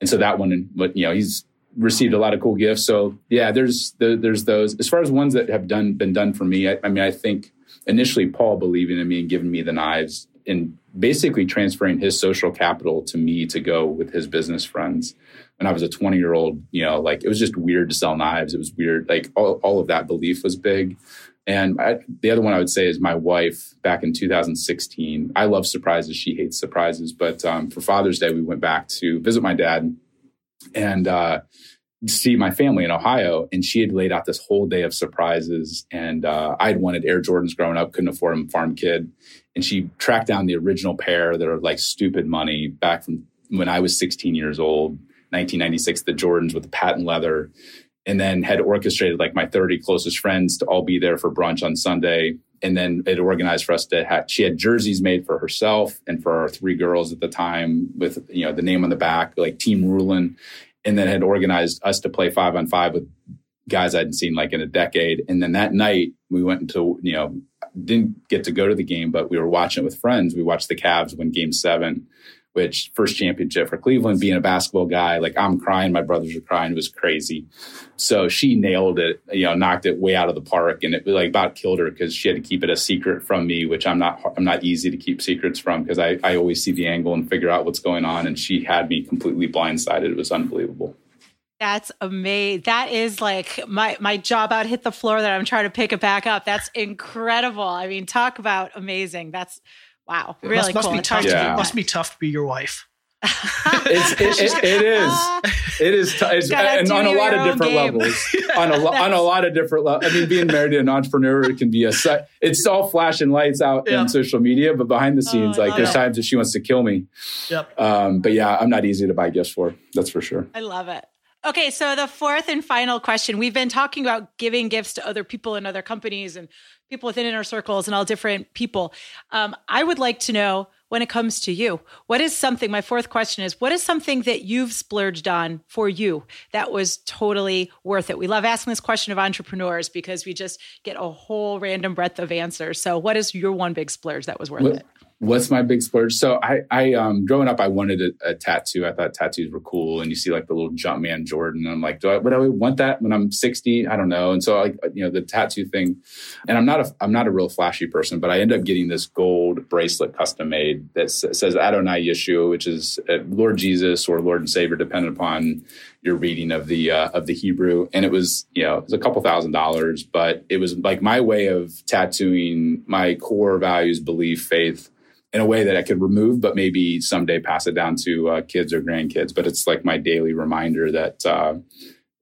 S2: and so that one, you know, he's received a lot of cool gifts. So yeah, there's there's those. As far as ones that have done been done for me, I, I mean, I think initially Paul believing in me and giving me the knives and basically transferring his social capital to me to go with his business friends when I was a 20 year old, you know, like it was just weird to sell knives. It was weird. Like all, all of that belief was big. And I, the other one I would say is my wife back in 2016. I love surprises. She hates surprises. But um, for Father's Day, we went back to visit my dad. And uh, see my family in Ohio, and she had laid out this whole day of surprises. And uh, I'd wanted Air Jordans growing up, couldn't afford them, farm kid. And she tracked down the original pair that are like stupid money back from when I was 16 years old, 1996, the Jordans with the patent leather. And then had orchestrated like my 30 closest friends to all be there for brunch on Sunday. And then it organized for us to have, she had jerseys made for herself and for our three girls at the time with, you know, the name on the back, like Team Ruhlin and then had organized us to play five on five with guys I hadn't seen like in a decade. And then that night we went into, you know, didn't get to go to the game, but we were watching it with friends. We watched the Cavs win game seven which first championship for Cleveland, being a basketball guy, like I'm crying, my brothers are crying. It was crazy. So she nailed it, you know, knocked it way out of the park, and it like about killed her because she had to keep it a secret from me, which I'm not, I'm not easy to keep secrets from because I, I always see the angle and figure out what's going on. And she had me completely blindsided. It was unbelievable.
S4: That's amazing. That is like my my job out hit the floor that I'm trying to pick it back up. That's incredible. I mean, talk about amazing. That's Wow, really
S1: must,
S4: must
S1: cool. Be tough yeah. to, must be tough to be your wife.
S2: it's, it, it, it is. It is. T- it's, and on a lot of different game. levels. on a lo- on a lot of different levels. I mean, being married to an entrepreneur, it can be a. It's all flashing lights out yeah. in social media, but behind the oh, scenes, oh, like there's it. times that she wants to kill me.
S1: Yep.
S2: Um, but yeah, I'm not easy to buy gifts for. That's for sure.
S4: I love it. Okay, so the fourth and final question. We've been talking about giving gifts to other people and other companies and people within inner circles and all different people. Um, I would like to know when it comes to you, what is something? My fourth question is what is something that you've splurged on for you that was totally worth it? We love asking this question of entrepreneurs because we just get a whole random breadth of answers. So, what is your one big splurge that was worth well, it?
S2: What's my big splurge? So I, I, um, growing up, I wanted a, a, tattoo. I thought tattoos were cool, and you see like the little Jumpman Jordan. And I'm like, do I, would I want that when I'm 60? I don't know. And so like, you know, the tattoo thing. And I'm not a, I'm not a real flashy person, but I end up getting this gold bracelet custom made that says Adonai Yeshua, which is uh, Lord Jesus or Lord and Savior, depending upon your reading of the uh, of the Hebrew. And it was, you know, it was a couple thousand dollars, but it was like my way of tattooing my core values, belief, faith in a way that I could remove, but maybe someday pass it down to uh, kids or grandkids. But it's like my daily reminder that uh,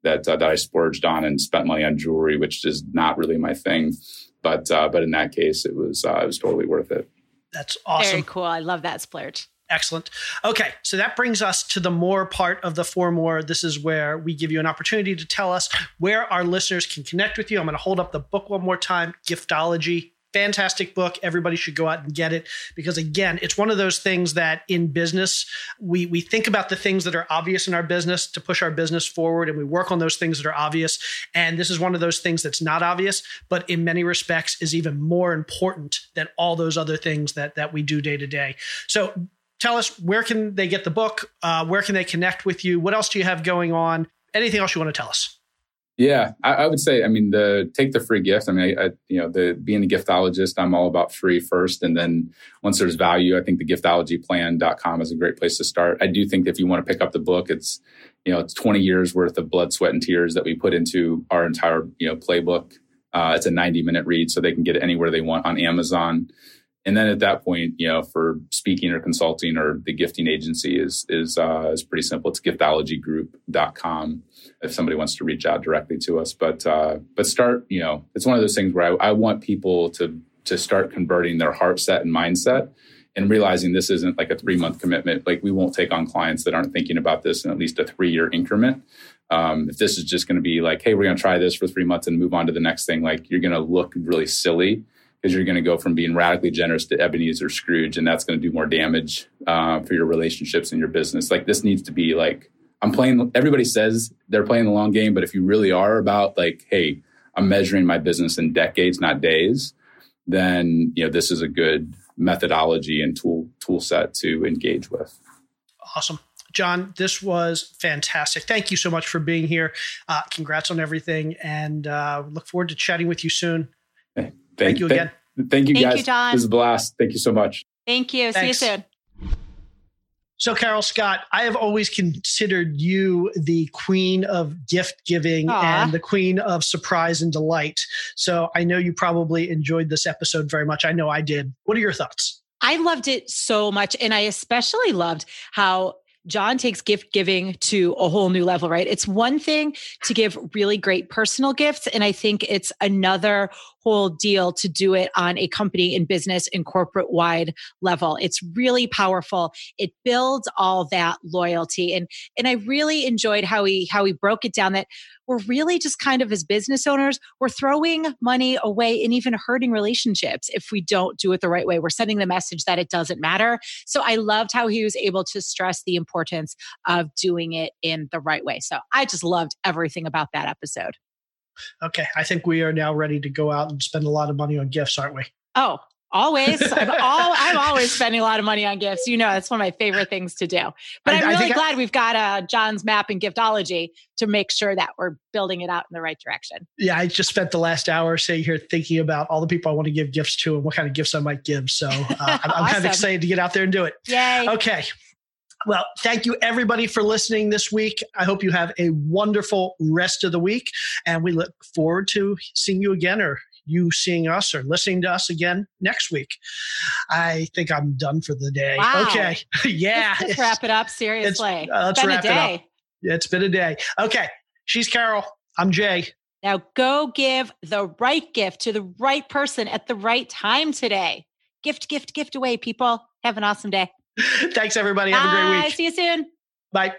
S2: that uh, that I splurged on and spent money on jewelry, which is not really my thing. But uh, but in that case, it was uh, it was totally worth it.
S1: That's awesome.
S4: Very cool. I love that splurge.
S1: Excellent. Okay, so that brings us to the more part of the four more. This is where we give you an opportunity to tell us where our listeners can connect with you. I'm going to hold up the book one more time, Giftology fantastic book. Everybody should go out and get it because again, it's one of those things that in business we we think about the things that are obvious in our business to push our business forward, and we work on those things that are obvious. And this is one of those things that's not obvious, but in many respects is even more important than all those other things that that we do day to day. So tell us where can they get the book uh, where can they connect with you what else do you have going on anything else you want to tell us
S2: yeah, I, I, would say, I mean, the take the free gift. I mean, I, I, you know, the being a giftologist, I'm all about free first. And then once there's value, I think the giftologyplan.com is a great place to start. I do think if you want to pick up the book, it's, you know, it's 20 years worth of blood, sweat, and tears that we put into our entire, you know, playbook. Uh, it's a 90 minute read, so they can get it anywhere they want on Amazon. And then at that point, you know, for speaking or consulting or the gifting agency is is uh, is pretty simple. It's giftologygroup.com if somebody wants to reach out directly to us. But uh, but start, you know, it's one of those things where I, I want people to to start converting their heart set and mindset and realizing this isn't like a three month commitment. Like we won't take on clients that aren't thinking about this in at least a three year increment. Um, if this is just going to be like, hey, we're going to try this for three months and move on to the next thing, like you're going to look really silly because you're going to go from being radically generous to Ebenezer Scrooge, and that's going to do more damage uh, for your relationships and your business. Like this needs to be like I'm playing. Everybody says they're playing the long game, but if you really are about like, hey, I'm measuring my business in decades, not days, then you know this is a good methodology and tool tool set to engage with.
S1: Awesome. John, this was fantastic. Thank you so much for being here. Uh, congrats on everything, and uh, look forward to chatting with you soon.
S2: Thank, thank you again. Thank, thank you, thank guys. You, John. This is a blast. Thank you so much.
S4: Thank you. Thanks. See you soon.
S1: So, Carol Scott, I have always considered you the queen of gift giving Aww. and the queen of surprise and delight. So, I know you probably enjoyed this episode very much. I know I did. What are your thoughts?
S4: I loved it so much. And I especially loved how John takes gift giving to a whole new level, right? It's one thing to give really great personal gifts. And I think it's another whole deal to do it on a company and business and corporate wide level. It's really powerful. It builds all that loyalty. And, and I really enjoyed how he, how he broke it down that we're really just kind of as business owners, we're throwing money away and even hurting relationships if we don't do it the right way. We're sending the message that it doesn't matter. So I loved how he was able to stress the importance of doing it in the right way. So I just loved everything about that episode.
S1: Okay. I think we are now ready to go out and spend a lot of money on gifts, aren't we?
S4: Oh, Always. I'm, all, I'm always spending a lot of money on gifts. You know, that's one of my favorite things to do. But I, am really glad I, we've got uh, John's map and giftology to make sure that we're building it out in the right direction.
S1: Yeah, I just spent the last hour sitting here thinking about all the people I want to give gifts to and what kind of gifts I might give. So uh, I'm, I'm kind of excited to get out there and do it.
S4: Yay.
S1: Okay. Well, thank you everybody for listening this week. I hope you have a wonderful rest of the week. And we look forward to seeing you again or you seeing us or listening to us again next week. I think I'm done for the day.
S4: Wow.
S1: Okay. yeah.
S4: Let's, wrap it up. Seriously.
S1: Uh, let's wrap it up. It's been a day. Okay. She's Carol. I'm Jay.
S4: Now go give the right gift to the right person at the right time today. Gift, gift, gift away, people. Have an awesome day.
S1: Thanks, everybody. Have a great week.
S4: See you soon.
S1: Bye.